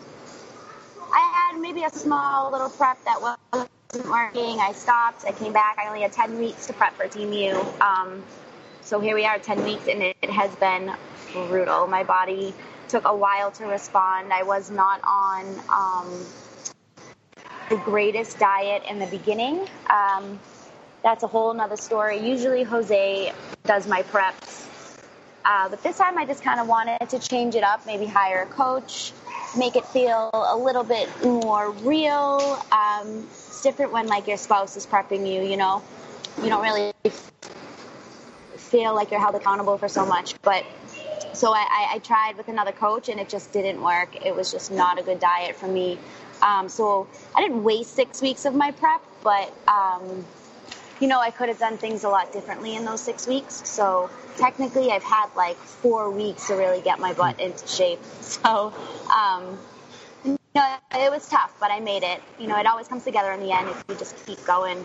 I had maybe a small little prep that wasn't working. I stopped. I came back. I only had 10 weeks to prep for Team U. Um, so here we are, 10 weeks, and it, has been brutal. My body took a while to respond. I was not on um, the greatest diet in the beginning. Um, that's a whole nother story. Usually Jose does my preps. Uh, but this time I just kind of wanted to change it up, maybe hire a coach, make it feel a little bit more real. Um, it's different when like your spouse is prepping you, you know. You don't really feel like you're held accountable for so much. But so I, I, tried with another coach and it just didn't work. It was just not a good diet for me. Um, so I didn't waste six weeks of my prep, but um, you know, I could have done things a lot differently in those six weeks. So technically, I've had like four weeks to really get my butt into shape. So, um, you know, it was tough, but I made it. You know, it always comes together in the end if you just keep going,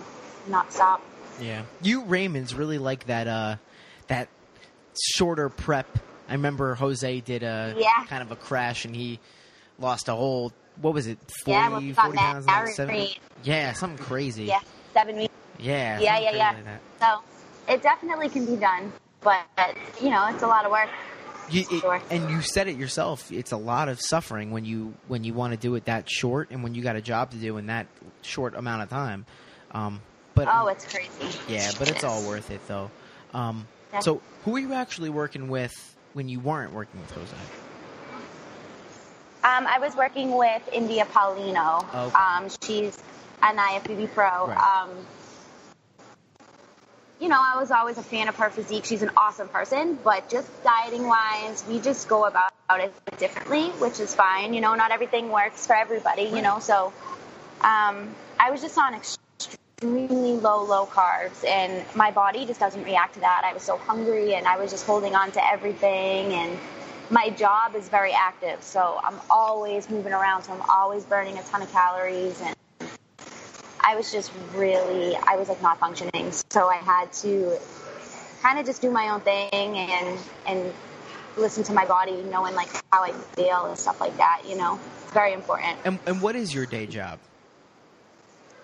not stop. Yeah, you Raymonds really like that uh, that shorter prep. I remember Jose did a Yeah. kind of a crash and he lost a whole what was it 40, Yeah, when we got 40 pounds, married. 70? Yeah, something crazy. Yeah, seven weeks. yeah, Yeah, yeah, yeah. like. So it definitely can be done, but you know, it's a lot of work. You, it- Sure. and you said it yourself. It's a lot of suffering when you when you want to do it that short, and when you got a job to do in that short amount of time. Um, but Oh, it's crazy. yeah, but it's all worth it though. Um, Yeah. so, who were you actually working with when you weren't working with Jose? Um, I was working with India Paulino. Okay. Um, she's an IFBB pro. Right. Um, you know, I was always a fan of her physique. She's an awesome person, but just dieting wise, we just go about it differently, which is fine. You know, not everything works for everybody, you know, so um, I was just on extremely low, low carbs, and my body just doesn't react to that. I was so hungry, and I was just holding on to everything, and my job is very active, so I'm always moving around, so I'm always burning a ton of calories, and I was just really, I was like not functioning, so I had to kind of just do my own thing and and listen to my body, knowing like how I feel and stuff like that. You know, it's very important. And and what is your day job?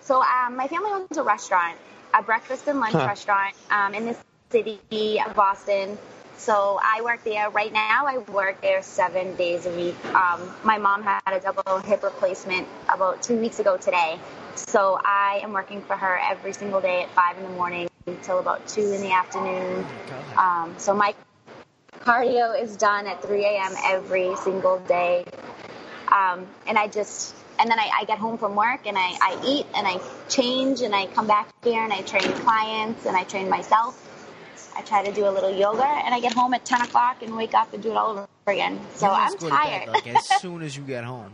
So um, my family owns a restaurant, a breakfast and lunch Huh. restaurant um, in the city of Boston. So I work there right now. I work there seven days a week. Um, my mom had a double hip replacement about two weeks ago today. So I am working for her every single day at five in the morning until about two in the afternoon. Um, so my cardio is done at 3 a.m. every single day. Um, and I just, and then I, I get home from work and I, I eat and I change and I come back here and I train clients and I train myself. I try to do a little yoga and I get home at 10 o'clock and wake up and do it all over again. So I'm must go to tired. bed, like as soon as you get home.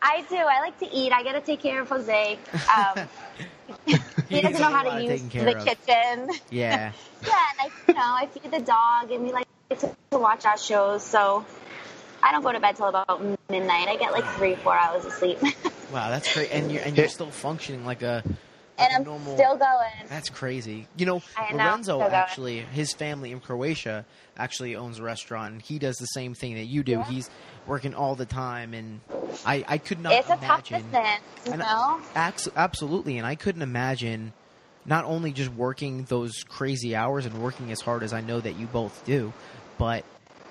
I do. I like to eat. I got to take care of Jose. Um, he doesn't know how to use the of. kitchen. Yeah. Yeah, and I, you know, I feed the dog, and we like to watch our shows. So I don't go to bed till about midnight. I get like three, four hours of sleep, Wow, that's great. And you're and you're still functioning like a like a I'm normal. still going. That's crazy. You know, know, Lorenzo so good. actually, his family in Croatia actually owns a restaurant, and he does the same thing that you do. Yeah. He's working all the time, and I, I could not It's a tough imagine. business, you And- know. Ax- absolutely, and I couldn't imagine not only just working those crazy hours and working as hard as I know that you both do, but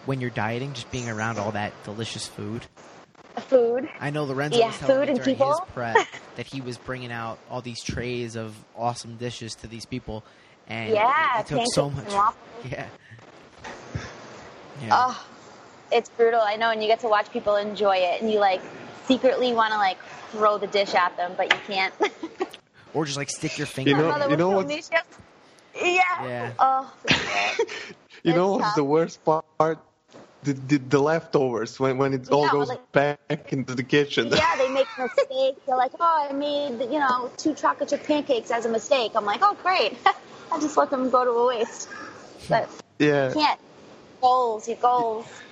when you're dieting, just being around all that delicious food. food. I know Lorenzo Yeah, was telling food me during his prep that he was bringing out all these trays of awesome dishes to these people, and Yeah, it took so much. Yeah. Yeah. Oh, it's brutal. I know, and you get to watch people enjoy it, and you like secretly want to like throw the dish at them, but you can't. or just like stick your finger. You know- My you know tell what's- me, she has- Yeah. Yeah. Oh. You know what's tough. the worst part? The, the, the leftovers when, when it all Yeah, goes like- back into the kitchen. yeah, they make mistakes. They're like, "Oh, I made you know two chocolate chip pancakes as a mistake." I'm like, "Oh, great! I just let them go to a waste." But yeah, you can't. Goals, your goals.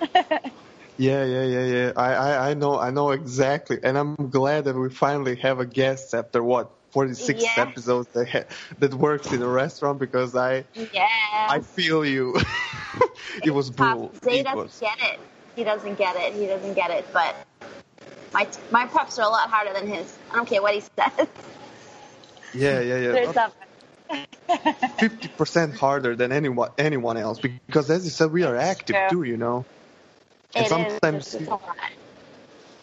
yeah, yeah, yeah, yeah. I, I, I know, I know exactly, and I'm glad that we finally have a guest after what 46 Yeah. episodes that that works in a restaurant because I yeah. I feel you. it was brutal. Zay It doesn't was. get it. He doesn't get it. He doesn't get it. But my my preps are a lot harder than his. I don't care what he says. Yeah, yeah, yeah. They're tough. fifty percent harder than anyone anyone else because as you said we are active true. too you know and It is. sometimes It's a lot.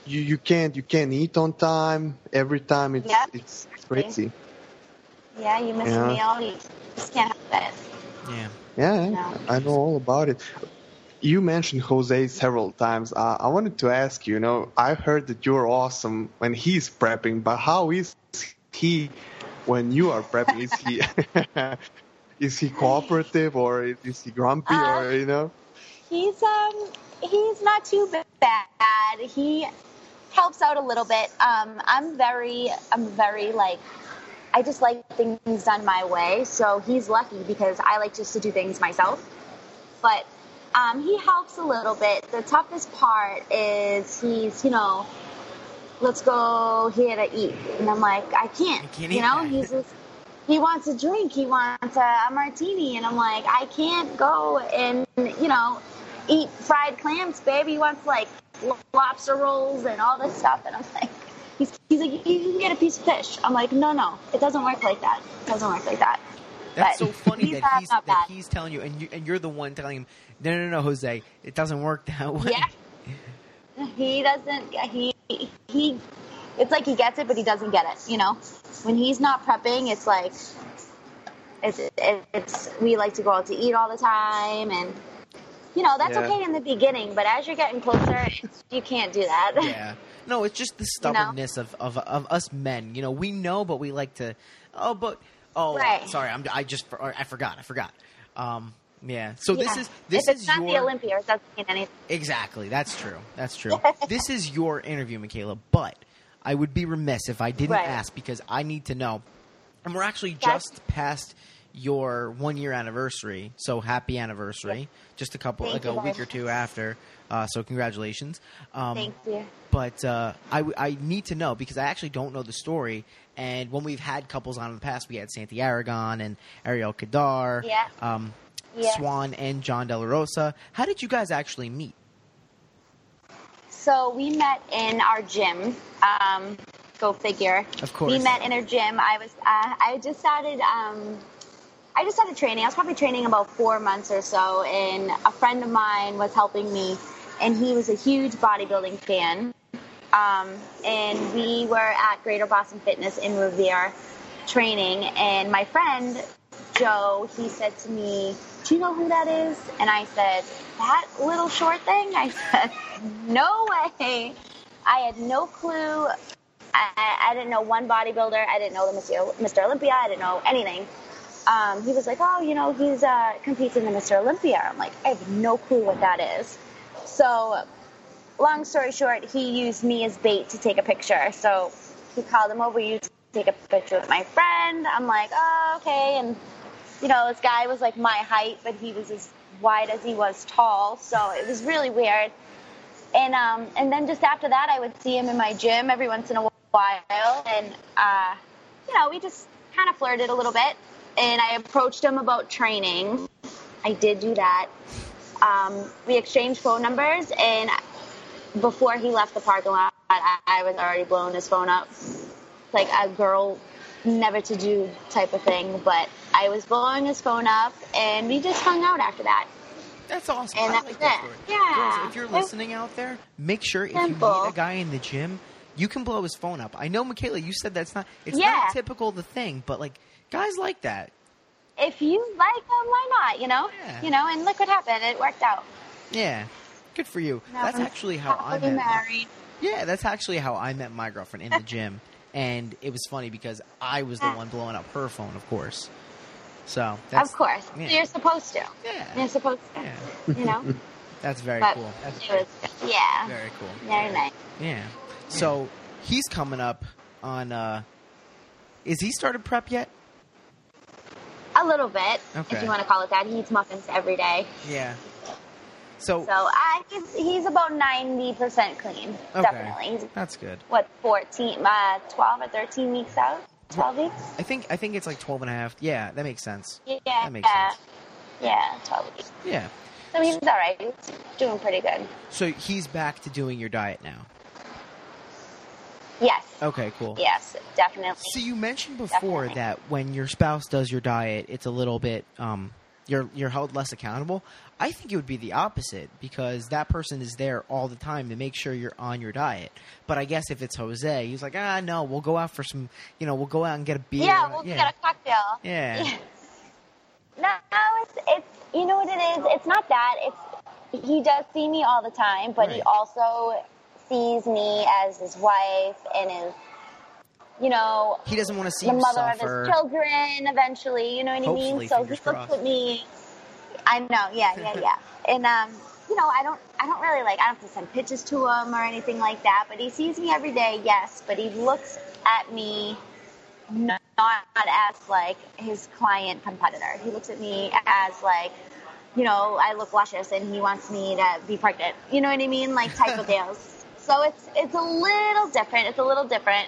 You you can't you can't eat on time every time it's Yeah. it's crazy Yeah, you miss Yeah. a meal. You just can't have it. Yeah. yeah No. i know all about it you mentioned jose several times uh, i wanted to ask you you know i heard that you're awesome when he's prepping but how is he when you are prepping is he is he cooperative or is, is he grumpy Uh, or you know He's um he's not too bad. He helps out a little bit. Um, I'm very I'm very like I just like things done my way. So he's lucky because I like just to do things myself. But um, he helps a little bit. The toughest part is he's you know let's go here to eat, and I'm like I can't. You can't you know that. he's just he wants a drink, he wants a, a martini, and I'm like, I can't go and you know eat fried clams, baby. He wants like lobster rolls and all this stuff, and I'm like, he's, he's like, you can get a piece of fish. I'm like, no, no, it doesn't work like that. It doesn't work like that. That's so funny that he's, that bad. he's telling you, and you and you're the one telling him, no, no, no, Jose, it doesn't work that way. Yeah. He doesn't. He he. It's like he gets it, but he doesn't get it. You know, when he's not prepping, it's like it's it's. We like to go out to eat all the time, and you know that's Yeah. okay in the beginning. But as you're getting closer, it's, you can't do that. Yeah. No, it's just the You know? stubbornness of, of of us men. You know, we know, but we like to. Oh, but oh, Right. sorry, I'm I just I forgot. I forgot. Um, yeah. So this is this if it's is not your the Olympia, it doesn't mean anything. exactly. That's true. That's true. this is your interview, Michaela. But I would be remiss if I didn't Right. ask because I need to know. And we're actually just past your one year anniversary. So happy anniversary! Just a couple, Thank like a very week or two after. Uh, so congratulations. Um, Thank you. but uh, I, I need to know because I actually don't know the story. And when we've had couples on in the past, we had Santi Aragon and Ariel Khadr, Yeah. um, Yeah. Swan, and John De La Rosa. How did you guys actually meet? So we met in our gym. Um, go figure. Of course. We met in our gym. I was. Uh, I just started. Um, I just started training. I was probably training about four months or so, and a friend of mine was helping me, and he was a huge bodybuilding fan. Um, and we were at Greater Boston Fitness in Revere training, and my friend Joe, he said to me, "Do you know who that is?" And I said, "That little short thing." I said, "No way." I had no clue. I, I didn't know one bodybuilder. I didn't know the Mr. Mr. Olympia. I didn't know anything. Um, he was like, "Oh, you know, he's uh, competes in the Mr. Olympia." I'm like, "I have no clue what that is." So, long story short, he used me as bait to take a picture. So he called him over you take a picture with my friend. I'm like, "Oh, okay." And you know, this guy was like my height, but he was as wide as he was tall. So it was really weird. And um, and then just after that, I would see him in my gym every once in a while, and uh, you know, we just kind of flirted a little bit. And I approached him about training. I did do that. Um, we exchanged phone numbers, and before he left the parking lot, I, I was already blowing his phone up, like a girl never to do type of thing. But I was blowing his phone up, and we just hung out after that. That's awesome. And I that's like that story. Yeah. Girls, if you're listening out there, make sure if you meet a guy in the gym, you can blow his phone up. I know, Michaela, you said that's not it's Yeah. not typical the thing, but like guys like that. If you like them, why not? You know, Yeah. you know, and look what happened. It worked out. Yeah. Good for you. Now that's actually how I met. married. Yeah, that's actually how I met my girlfriend in the gym, and it was funny because I was the one blowing up her phone, of course. So that's Of course, yeah. you're supposed to. yeah, You're supposed to. yeah. You know, That's very but cool. it was yeah, Very cool. very nice. Yeah. So he's coming up on. uh Is he started prep yet? A little bit, Okay. if you want to call it that. He eats muffins every day, Yeah. So, so I he's, he's about ninety percent clean. Okay. Definitely. He's that's good. what fourteen, uh, twelve or thirteen weeks out. Twelve weeks. I think I think it's like 12 and a half. Yeah, that makes sense. Yeah. That makes yeah. sense. Yeah, twelve weeks. Yeah. So he's all right. He's doing pretty good. So he's back to doing your diet now. Yes. Okay, cool. Yes, definitely. So you mentioned before Definitely. that when your spouse does your diet, it's a little bit um you're you're held less accountable. I think it would be the opposite because that person is there all the time to make sure you're on your diet. But I guess if it's Jose, he's like, ah, no, we'll go out for some, you know, we'll go out and get a beer. Yeah, we'll get a cocktail. Yeah. No, it's it's you know what it is. It's not that. It's he does see me all the time, but he also sees me as his wife and his, you know, He doesn't want to see the mother suffer. of his children. Eventually, you know what I mean. So he looks crossed. at me. I know. Yeah, yeah, yeah. and um, you know, I don't, I don't really like. I don't have to send pictures to him or anything like that. But he sees me every day. Yes, but he looks at me not as like his client competitor. He looks at me as like, you know, I look luscious and he wants me to be pregnant. You know what I mean? Like type of deals. So it's it's a little different. It's a little different.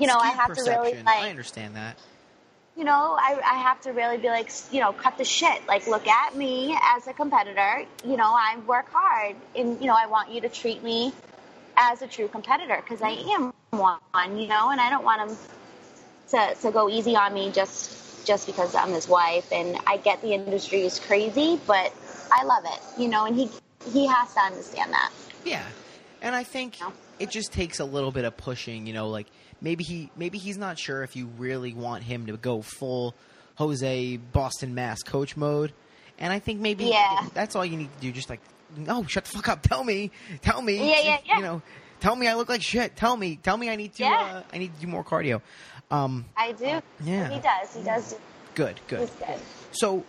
You know, I have to really perception. I understand that. you know, I, I have to really be like, you know, cut the shit. Like, look at me as a competitor. You know, I work hard, and you know, I want you to treat me as a true competitor because I am one. You know, and I don't want him to to go easy on me just just because I'm his wife. And I get the industry is crazy, but I love it. You know, and he he has to understand that. Yeah, and I think it just takes a little bit of pushing. You know, like maybe he maybe he's not sure if you really want him to go full Jose Boston Mass coach mode, and I think maybe Yeah. that's all you need to do. Just like, no, shut the fuck up. Tell me, tell me. Yeah, yeah, yeah. You know, tell me I look like shit. Tell me, tell me I need to. Yeah. Uh, I need to do more cardio. Um, I do. Yeah. He does. He does. good, good. He's good. So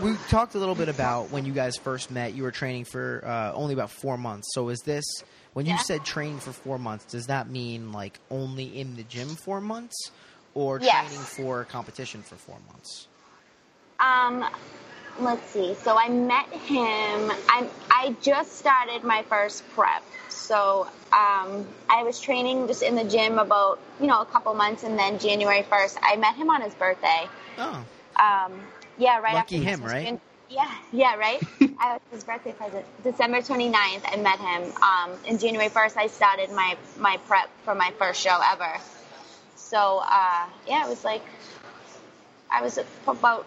we talked a little bit about when you guys first met. You were training for uh, only about four months. So is this when you said training for four months? Does that mean like only in the gym four months, or Yes. training for competition for four months? Um, let's see. So I met him. I I just started my first prep. So um, I was training just in the gym about you know a couple months, and then January first, I met him on his birthday. Oh, Um, yeah, right Lucky after him, Christmas. right? Yeah, yeah, right. I was his birthday present, December 29th. I met him. Um, and January 1st, I started my my prep for my first show ever. So uh, yeah, it was like I was about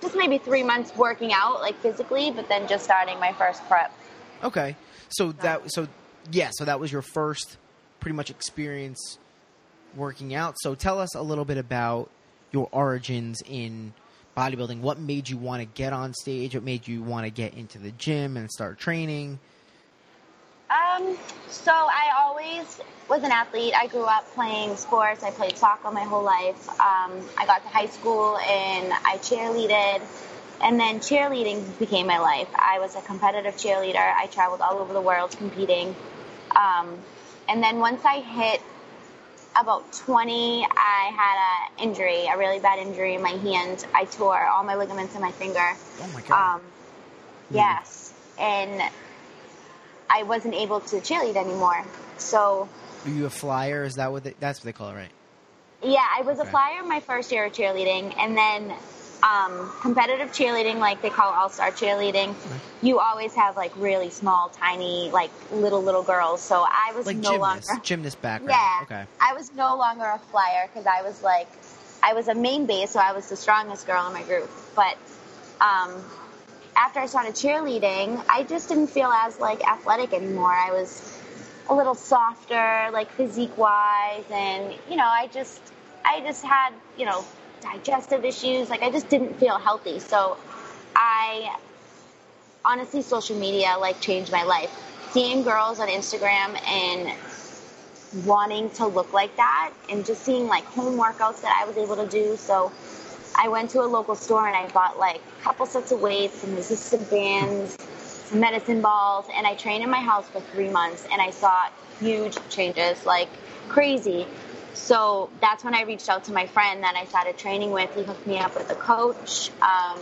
just maybe three months working out, like physically, but then just starting my first prep. okay. So that so yeah. So that was your first pretty much experience working out. So tell us a little bit about your origins in bodybuilding. What made you want to get on stage? What made you want to get into the gym and start training? Um, so I always was an athlete. I grew up playing sports. I played soccer my whole life. Um, I got to high school and I cheerleaded, and then cheerleading became my life. I was a competitive cheerleader. I traveled all over the world competing. Um, and then once I hit about 20, I had an injury, a really bad injury in my hand. I tore all my ligaments in my finger. Oh my god! Um, yes, and I wasn't able to cheerlead anymore. So Are you a flyer? Is that what they, that's what they call it, right? yeah, I was Okay. a flyer my first year of cheerleading, and then um, competitive cheerleading, like they call all star cheerleading. You always have like really small, tiny, like little little girls. So I was Like no gymnast, longer. gymnast background. Yeah. Okay. I was no longer a flyer because I was like, I was a main base, so I was the strongest girl in my group. But um, after I started cheerleading, I just didn't feel as like athletic anymore. I was a little softer, like physique wise, and you know, I just I just had you know digestive issues. Like I just didn't feel healthy. So I honestly, social media like changed my life. Seeing girls on Instagram and wanting to look like that, and just seeing like home workouts that I was able to do. So I went to a local store and I bought like a couple sets of weights, some resistance bands, some medicine balls, and I trained in my house for three months and I saw huge changes, like crazy. So that's when I reached out to my friend that I started training with. He hooked me up with a coach. Um,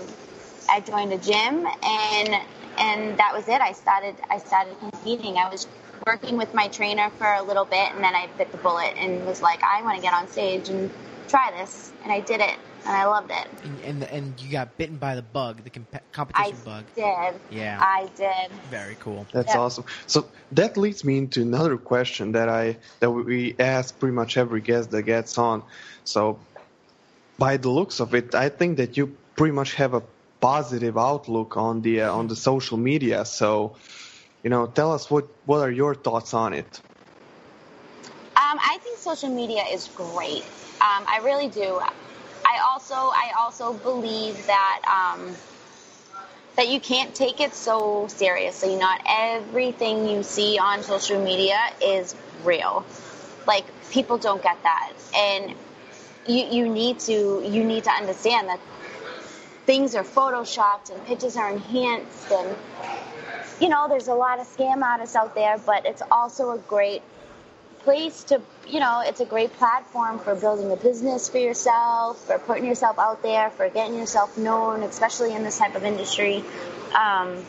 I joined a gym and and that was it. I started I started competing. I was working with my trainer for a little bit and then I bit the bullet and was like, I want to get on stage and try this, and I did it and I loved it. And, and and you got bitten by the bug, the comp- competition bug. I bug. did. Yeah. I did. Very cool. That's Yeah. awesome. So that leads me into another question that I that we ask pretty much every guest that gets on. So by the looks of it, I think that you pretty much have a positive outlook on the uh, on the social media. So you know, tell us what what are your thoughts on it? Um, I think social media is great. Um, I really do. I also I also believe that um, that you can't take it so seriously. Not everything you see on social media is real. Like people don't get that, and you you need to you need to understand that things are photoshopped and pictures are enhanced and you know there's a lot of scam artists out there, but it's also a great place to, you know, it's a great platform for building a business for yourself, for putting yourself out there, for getting yourself known, especially in this type of industry. Um,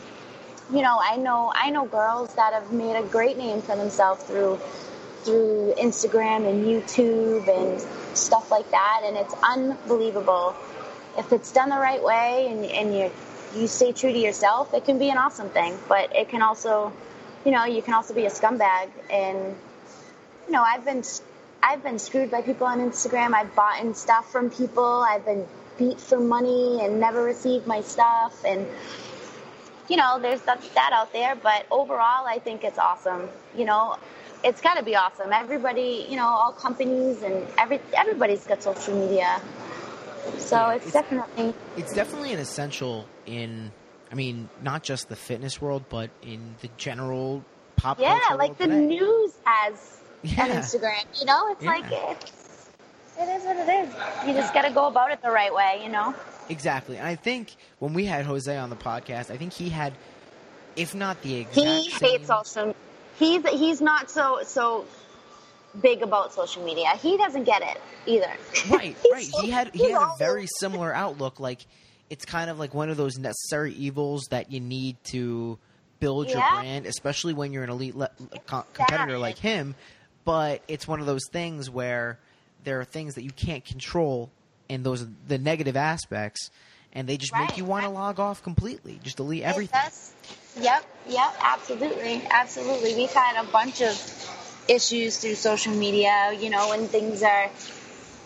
you know, I know I know girls that have made a great name for themselves through through Instagram and YouTube and stuff like that, and it's unbelievable. If it's done the right way and and you you stay true to yourself, it can be an awesome thing. But it can also, you know, you can also be a scumbag and you know, I've been I've been screwed by people on Instagram. I've bought in stuff from people. I've been beat for money and never received my stuff. And you know, there's that, that out there. But overall, I think it's awesome. You know, it's got to be awesome. Everybody, you know, all companies and every everybody's got social media. So Yeah, it's, it's- definitely It's definitely an essential in, I mean, not just the fitness world, but in the general pop yeah, like the today. news has Yeah. Instagram. You know, it's Yeah. like it's it is what it is. You just got to go about it the right way. You know. Exactly. And I think when we had Jose on the podcast, I think he had, if not the exact he same, hates social. He's he's not so so big about social media. He doesn't get it either. Right, right. He had he had a very similar outlook. Like it's kind of like one of those necessary evils that you need to build your Yeah. brand, especially when you're an elite le- co- competitor like him. But it's one of those things where there are things that you can't control, and those are the negative aspects, and they just make you want to log off completely, just delete everything. Yep, yep, absolutely, absolutely. We've had a bunch of issues through social media. You know, when things are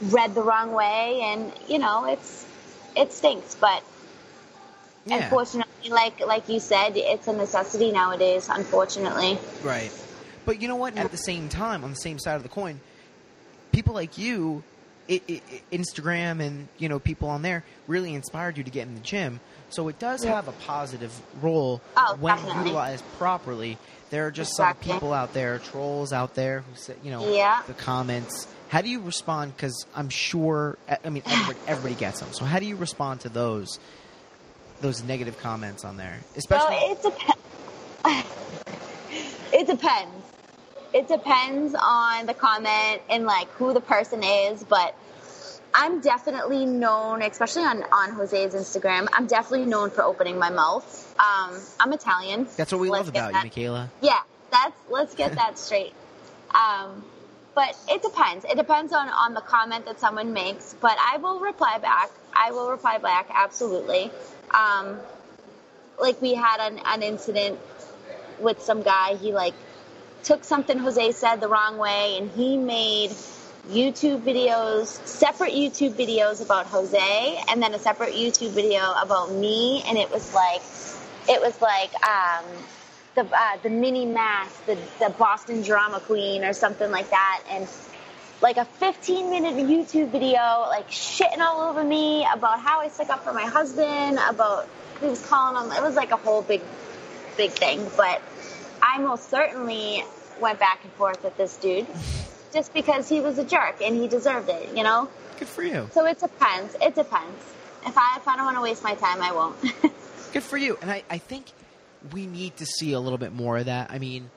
read the wrong way, and you know, it's it stinks, but. Yeah, Unfortunately, like like you said, it's a necessity nowadays. Unfortunately, right. But you know what? At the same time, on the same side of the coin, people like you, i i i- Instagram and you know people on there really inspired you to get in the gym. So it does have a positive role Oh, when definitely. utilized properly. There are just Exactly. some people out there, trolls out there who say, you know, Yeah. the comments. How do you respond? Because I'm sure, I mean, everybody, everybody gets them. So how do you respond to those, those negative comments on there? Especially, it depends. it depends. It depends on the comment and like who the person is, but I'm definitely known, especially on on Jose's Instagram. I'm definitely known for opening my mouth. Um, I'm Italian. that's what we Let's love about you, Michaela. Yeah, that's let's get that straight. Um, but it depends. It depends on on the comment that someone makes. But I will reply back. I will reply back absolutely. Um, like we had an, an incident with some guy. He like took something Jose said the wrong way, and he made YouTube videos, separate YouTube videos about Jose, and then a separate YouTube video about me, and it was like, it was like um, the uh, the mini mass, the the Boston drama queen, or something like that, and like a 15 minute YouTube video, like shitting all over me about how I stuck up for my husband, about he was calling him. It was like a whole big, big thing. But I most certainly went back and forth with this dude just because he was a jerk and he deserved it, you know? Good for you. So it depends. It depends. If I if I don't want to waste my time, I won't. Good for you. And I, I think we need to see a little bit more of that. I mean,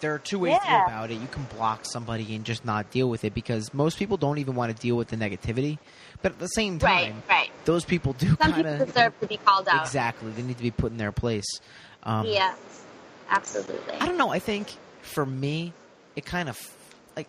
there are two ways to go about it. You can block somebody and just not deal with it because most people don't even want to deal with the negativity. But at the same time, right. right. those people do kind of deserve to be called out. exactly. They need to be put in their place. Um, Yes, absolutely. I don't know. I think for me, it kind of like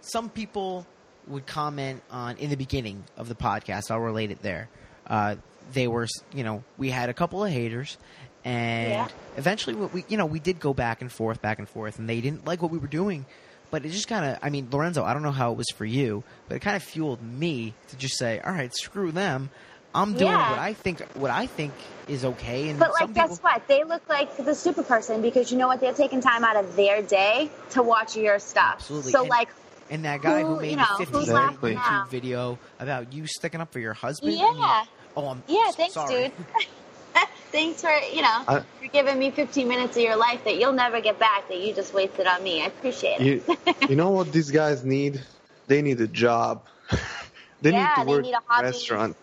some people would comment on in the beginning of the podcast. I'll relate it there. Uh, they were, you know, we had a couple of haters, and Yeah. eventually, we, we, you know, we did go back and forth, back and forth, and they didn't like what we were doing. But it just kind of, I mean, Lorenzo, I don't know how it was for you, but it kind of fueled me to just say, all right, screw them. I'm doing Yeah. what I think, what I think is okay. And But some like, people, guess what? They look like the super person because you know what? They're taking time out of their day to watch your stuff. Absolutely. So And- like, And that guy who, Who, made you know, 15 who's minute YouTube video about you sticking up for your husband. yeah, Oh, I'm yeah. so Thanks, sorry. dude. thanks for you know I- for giving me 15 minutes of your life that you'll never get back that you just wasted on me. I appreciate it. You, you know what these guys need? They need a job. they Yeah, need to they work need a in hobby. restaurant.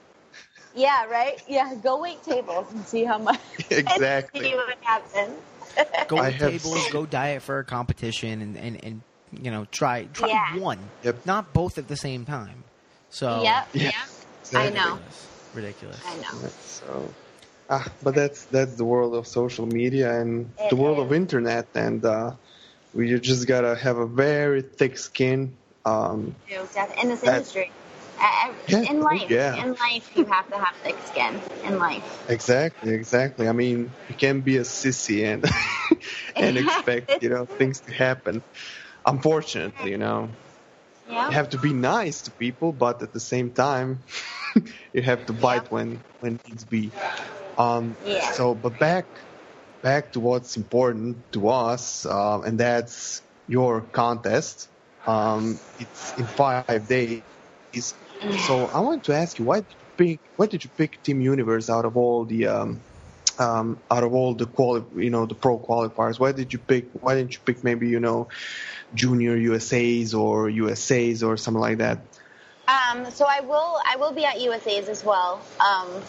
Yeah, right. Yeah, go wait tables and see how much. Exactly. see what happens. Go I to have tables, seen- go diet for a competition, and, and, and you know try try Yeah. one, Yep. not both at the same time. So Yep. Yeah. Yeah. I know. ridiculous. I know. So, ah, but that's that's the world of social media and It the world is. of internet, and uh, we just gotta have a very thick skin. Um, do, def- in this That- industry. Uh, Yeah, in life, yeah. in life, you have to have thick skin. In life, exactly, exactly. I mean, you can't be a sissy and and expect you know things to happen. Unfortunately, you know, yeah. you have to be nice to people, but at the same time, you have to bite when when needs be. Um, Yeah. So, but back back to what's important to us, um, and that's your contest. Um, it's in five days. So I want to ask you, why did you pick? Why did you pick Team Universe out of all the um, um, out of all the quali- you know, the pro qualifiers? Why did you pick? Why didn't you pick maybe you know, junior USA's or USA's or something like that? Um, so I will I will be at USA's as well. Um,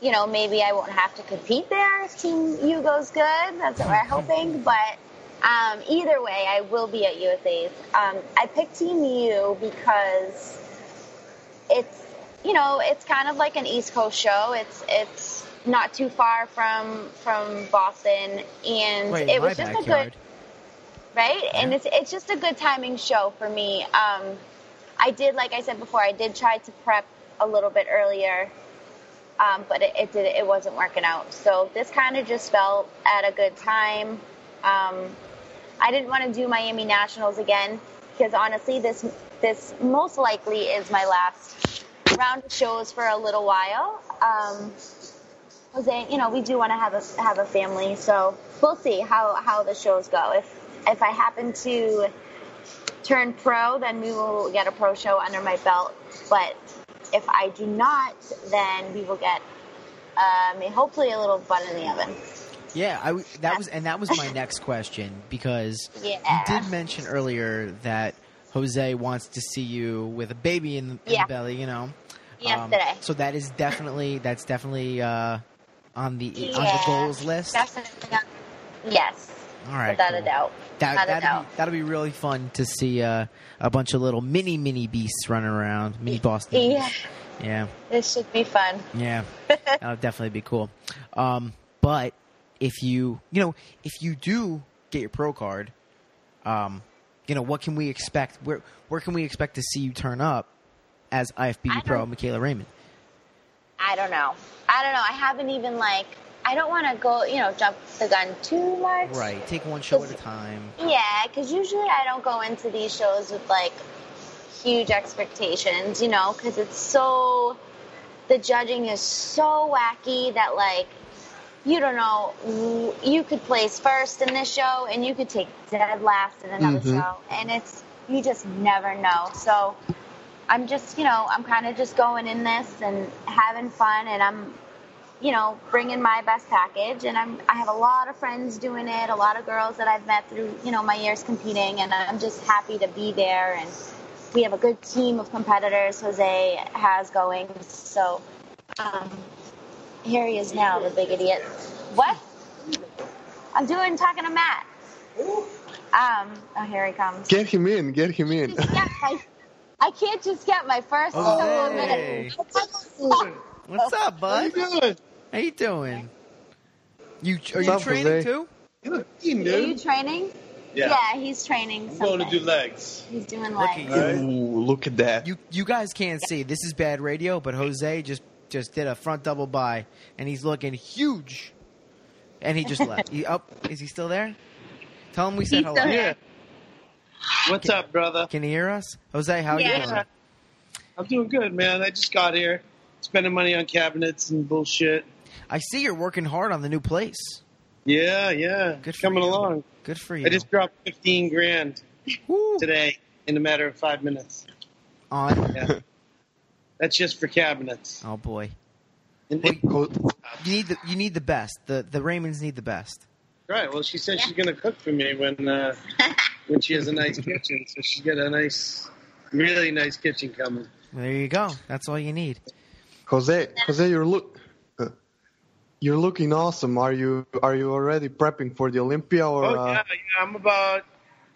you know, maybe I won't have to compete there if Team U goes good. That's what we're hoping. But um, either way, I will be at USA's. Um, I picked Team U because it's you know it's kind of like an East Coast show. It's it's not too far from from Boston, and Right it was just a good right? And it's it's just a good timing show for me. Um, I did, like I said before, I did try to prep a little bit earlier, um, but it, it did it wasn't working out. So this kind of just felt at a good time. Um, I didn't want to do Miami Nationals again because honestly, this this most likely is my last round of shows for a little while. Um, Jose, you know, we do want to have a have a family, so we'll see how how the shows go. If if I happen to turn pro, then we will get a pro show under my belt. But if I do not, then we will get um, hopefully a little bun in the oven. Yeah, I w- that was and that was my next question because Yeah. you did mention earlier that Jose wants to see you with a baby in the, in Yeah. the belly. You know, Yesterday. Um, so that is definitely that's definitely uh, on the on the goals list. Yes, All right, without a doubt. That Without a that'd doubt. be, that'll be really fun to see uh, a bunch of little mini mini beasts running around, mini Boston. Yeah, yeah, this should be fun. yeah. That'll definitely be cool. Um, but if you you know if you do get your pro card, um, you know what can we expect? Where where can we expect to see you turn up as IFBB pro Michaela Raymond? I don't know. I don't know. I haven't even like I don't want to go, you know, jump the gun too much. Right. Take one show at a time. Yeah, because usually I don't go into these shows with like huge expectations, you know, because it's so the judging is so wacky that like you don't know you could place first in this show and you could take dead last in another Mhm. show, and it's you just never know. So I'm just, you know, I'm kind of just going in this and having fun, and I'm you know, bringing my best package. And I'm, I have a lot of friends doing it, a lot of girls that I've met through, you know, my years competing. And I'm just happy to be there. And we have a good team of competitors Jose has going. So um, here he is now, the big idiot. What? I'm doing, talking to Matt. Um, oh, here he comes. Get him in. Get him in. Yeah, I, I can't just get my first Oh, hey. minutes. What's up, How bud? you doing? How you doing? You are you up, training Jose? too? You look keen, Are you training? Yeah. he's training. I'm going to do legs. He's doing Look at legs. Ooh, look at that. You you guys can't see. This is bad radio, but Jose just just did a front double bi, and he's looking huge. And he just left. He, oh, is he still there? Tell him we said He's hello. Yeah. What's up, brother? Can he hear us? Jose, how Yeah. you doing? I'm doing good, man. I just got here, spending money on cabinets and bullshit. I see you're working hard on the new place. Yeah, yeah. Good for Coming you. along. Good for you. I just dropped 15 grand Woo. today in a matter of five minutes. on. Yeah. That's just for cabinets. Oh boy, And, Ho- you need the you need the best. The the Raymonds need the best. right. Well, she said she's going to cook for me when uh, when she has a nice kitchen. So she's got a nice, really nice kitchen coming. There you go. That's all you need. Jose, Jose, you're look, uh, you're looking awesome. Are you are you already prepping for the Olympia or? Oh uh, yeah, yeah. I'm about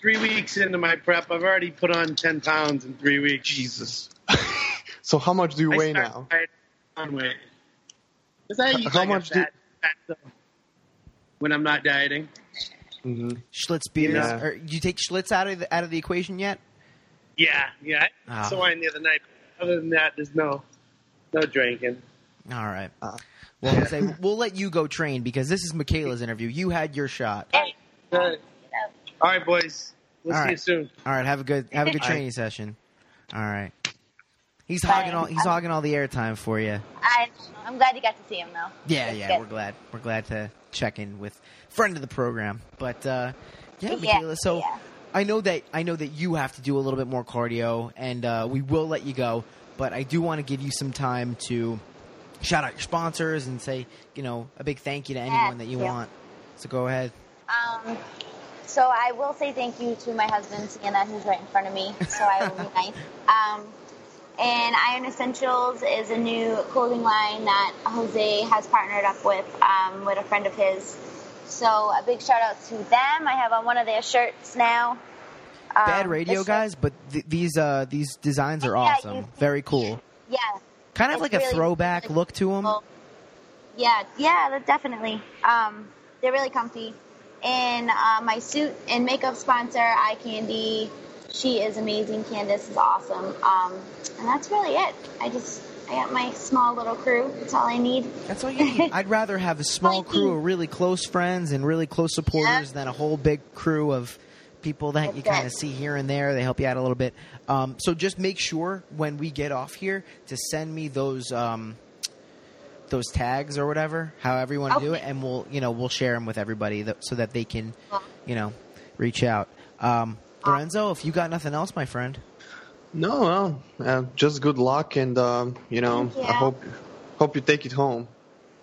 three weeks into my prep. I've already put on 10 pounds in three weeks. Jesus. So how much do you I weigh now? dieting on I eat How like much do- fat, fat stuff when I'm not dieting. hmm Schlitz beers. Yeah. Or, do you take Schlitz out of the, out of the equation yet? Yeah, yeah. So, I Ah. wine the other night. Other than that, there's no no drinking. All right. Uh, Well, Jose, we'll let you go train because this is Michaela's interview. You had your shot. Hey, Good. All right, boys. We'll All see you right. soon. All right. Have a good have a good All right. training session. All right. He's hogging all he's hogging all the airtime for you. I, I'm glad you got to see him though. Yeah, That's yeah. good. We're glad. We're glad to check in with friend of the program. But uh, yeah, Yeah, Michaela. So yeah. I know that I know that you have to do a little bit more cardio, and uh, we will let you go. But I do want to give you some time to shout out your sponsors and say, you know, a big thank you to anyone that you want. So go ahead. Um, so I will say thank you to my husband, Sienna, who's right in front of me. So I will be nice. Um, and Iron Essentials is a new clothing line that Jose has partnered up with um, with a friend of his. So a big shout out to them. I have on one of their shirts now. Um, Bad radio, guys, but th- these uh, these designs are Yeah, awesome. you- Very cool. Yeah. Kind of like a really- throwback look to them. Yeah, yeah, definitely. Um, they're really comfy. And uh, my suit and makeup sponsor, Eye Candy, she is amazing. Candace is awesome. Um, and that's really it. I just, I got my small little crew. That's all I need. That's all you need. I'd rather have a small crew of really close friends and really close supporters than a whole big crew of people that you kind of see here and there. They help you out a little bit. Um, so just make sure when we get off here to send me those um, those tags or whatever, however you want to do it, and we'll you know we'll share them with everybody that, so that they can you know reach out. Um, Lorenzo, if you got nothing else, my friend. No, no, uh, just good luck, and um, you know, you. I hope hope you take it home.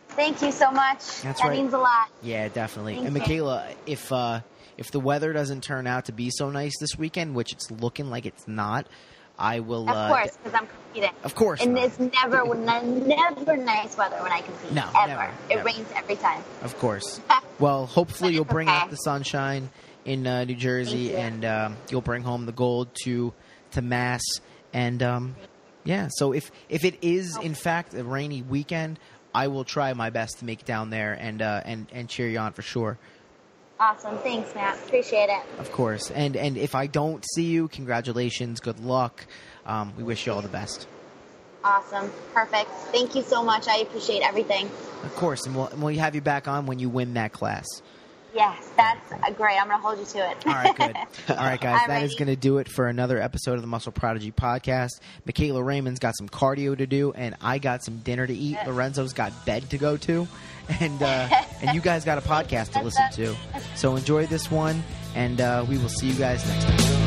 Thank you so much. That's that right. means a lot. Yeah, definitely. Thank and you. Michaela, if uh, if the weather doesn't turn out to be so nice this weekend, which it's looking like it's not, I will. Of uh, course, because I'm competing. Of course. And not. it's never, never nice weather when I compete. No, ever. never, it never. rains every time. Of course. Well, hopefully you'll bring out the sunshine in uh, New Jersey, and um, you'll bring home the gold to to Mass. And um, yeah, so if if it is in fact a rainy weekend, I will try my best to make it down there and uh, and and cheer you on for sure. Awesome. Thanks, Matt. Appreciate it. Of course. And and if I don't see you, congratulations, good luck. Um, we wish you all the best. Awesome. Perfect. Thank you so much. I appreciate everything. Of course, and we'll, and we'll have you back on when you win that class. Yes, that's great. I'm going to hold you to it. All right, good. All right, guys, that is Alrighty. going to do it for another episode of the Muscle Prodigy podcast. Michaela Raymond's got some cardio to do, and I got some dinner to eat. Lorenzo's got bed to go to, and uh, and you guys got a podcast to listen to. So enjoy this one, and uh, we will see you guys next time.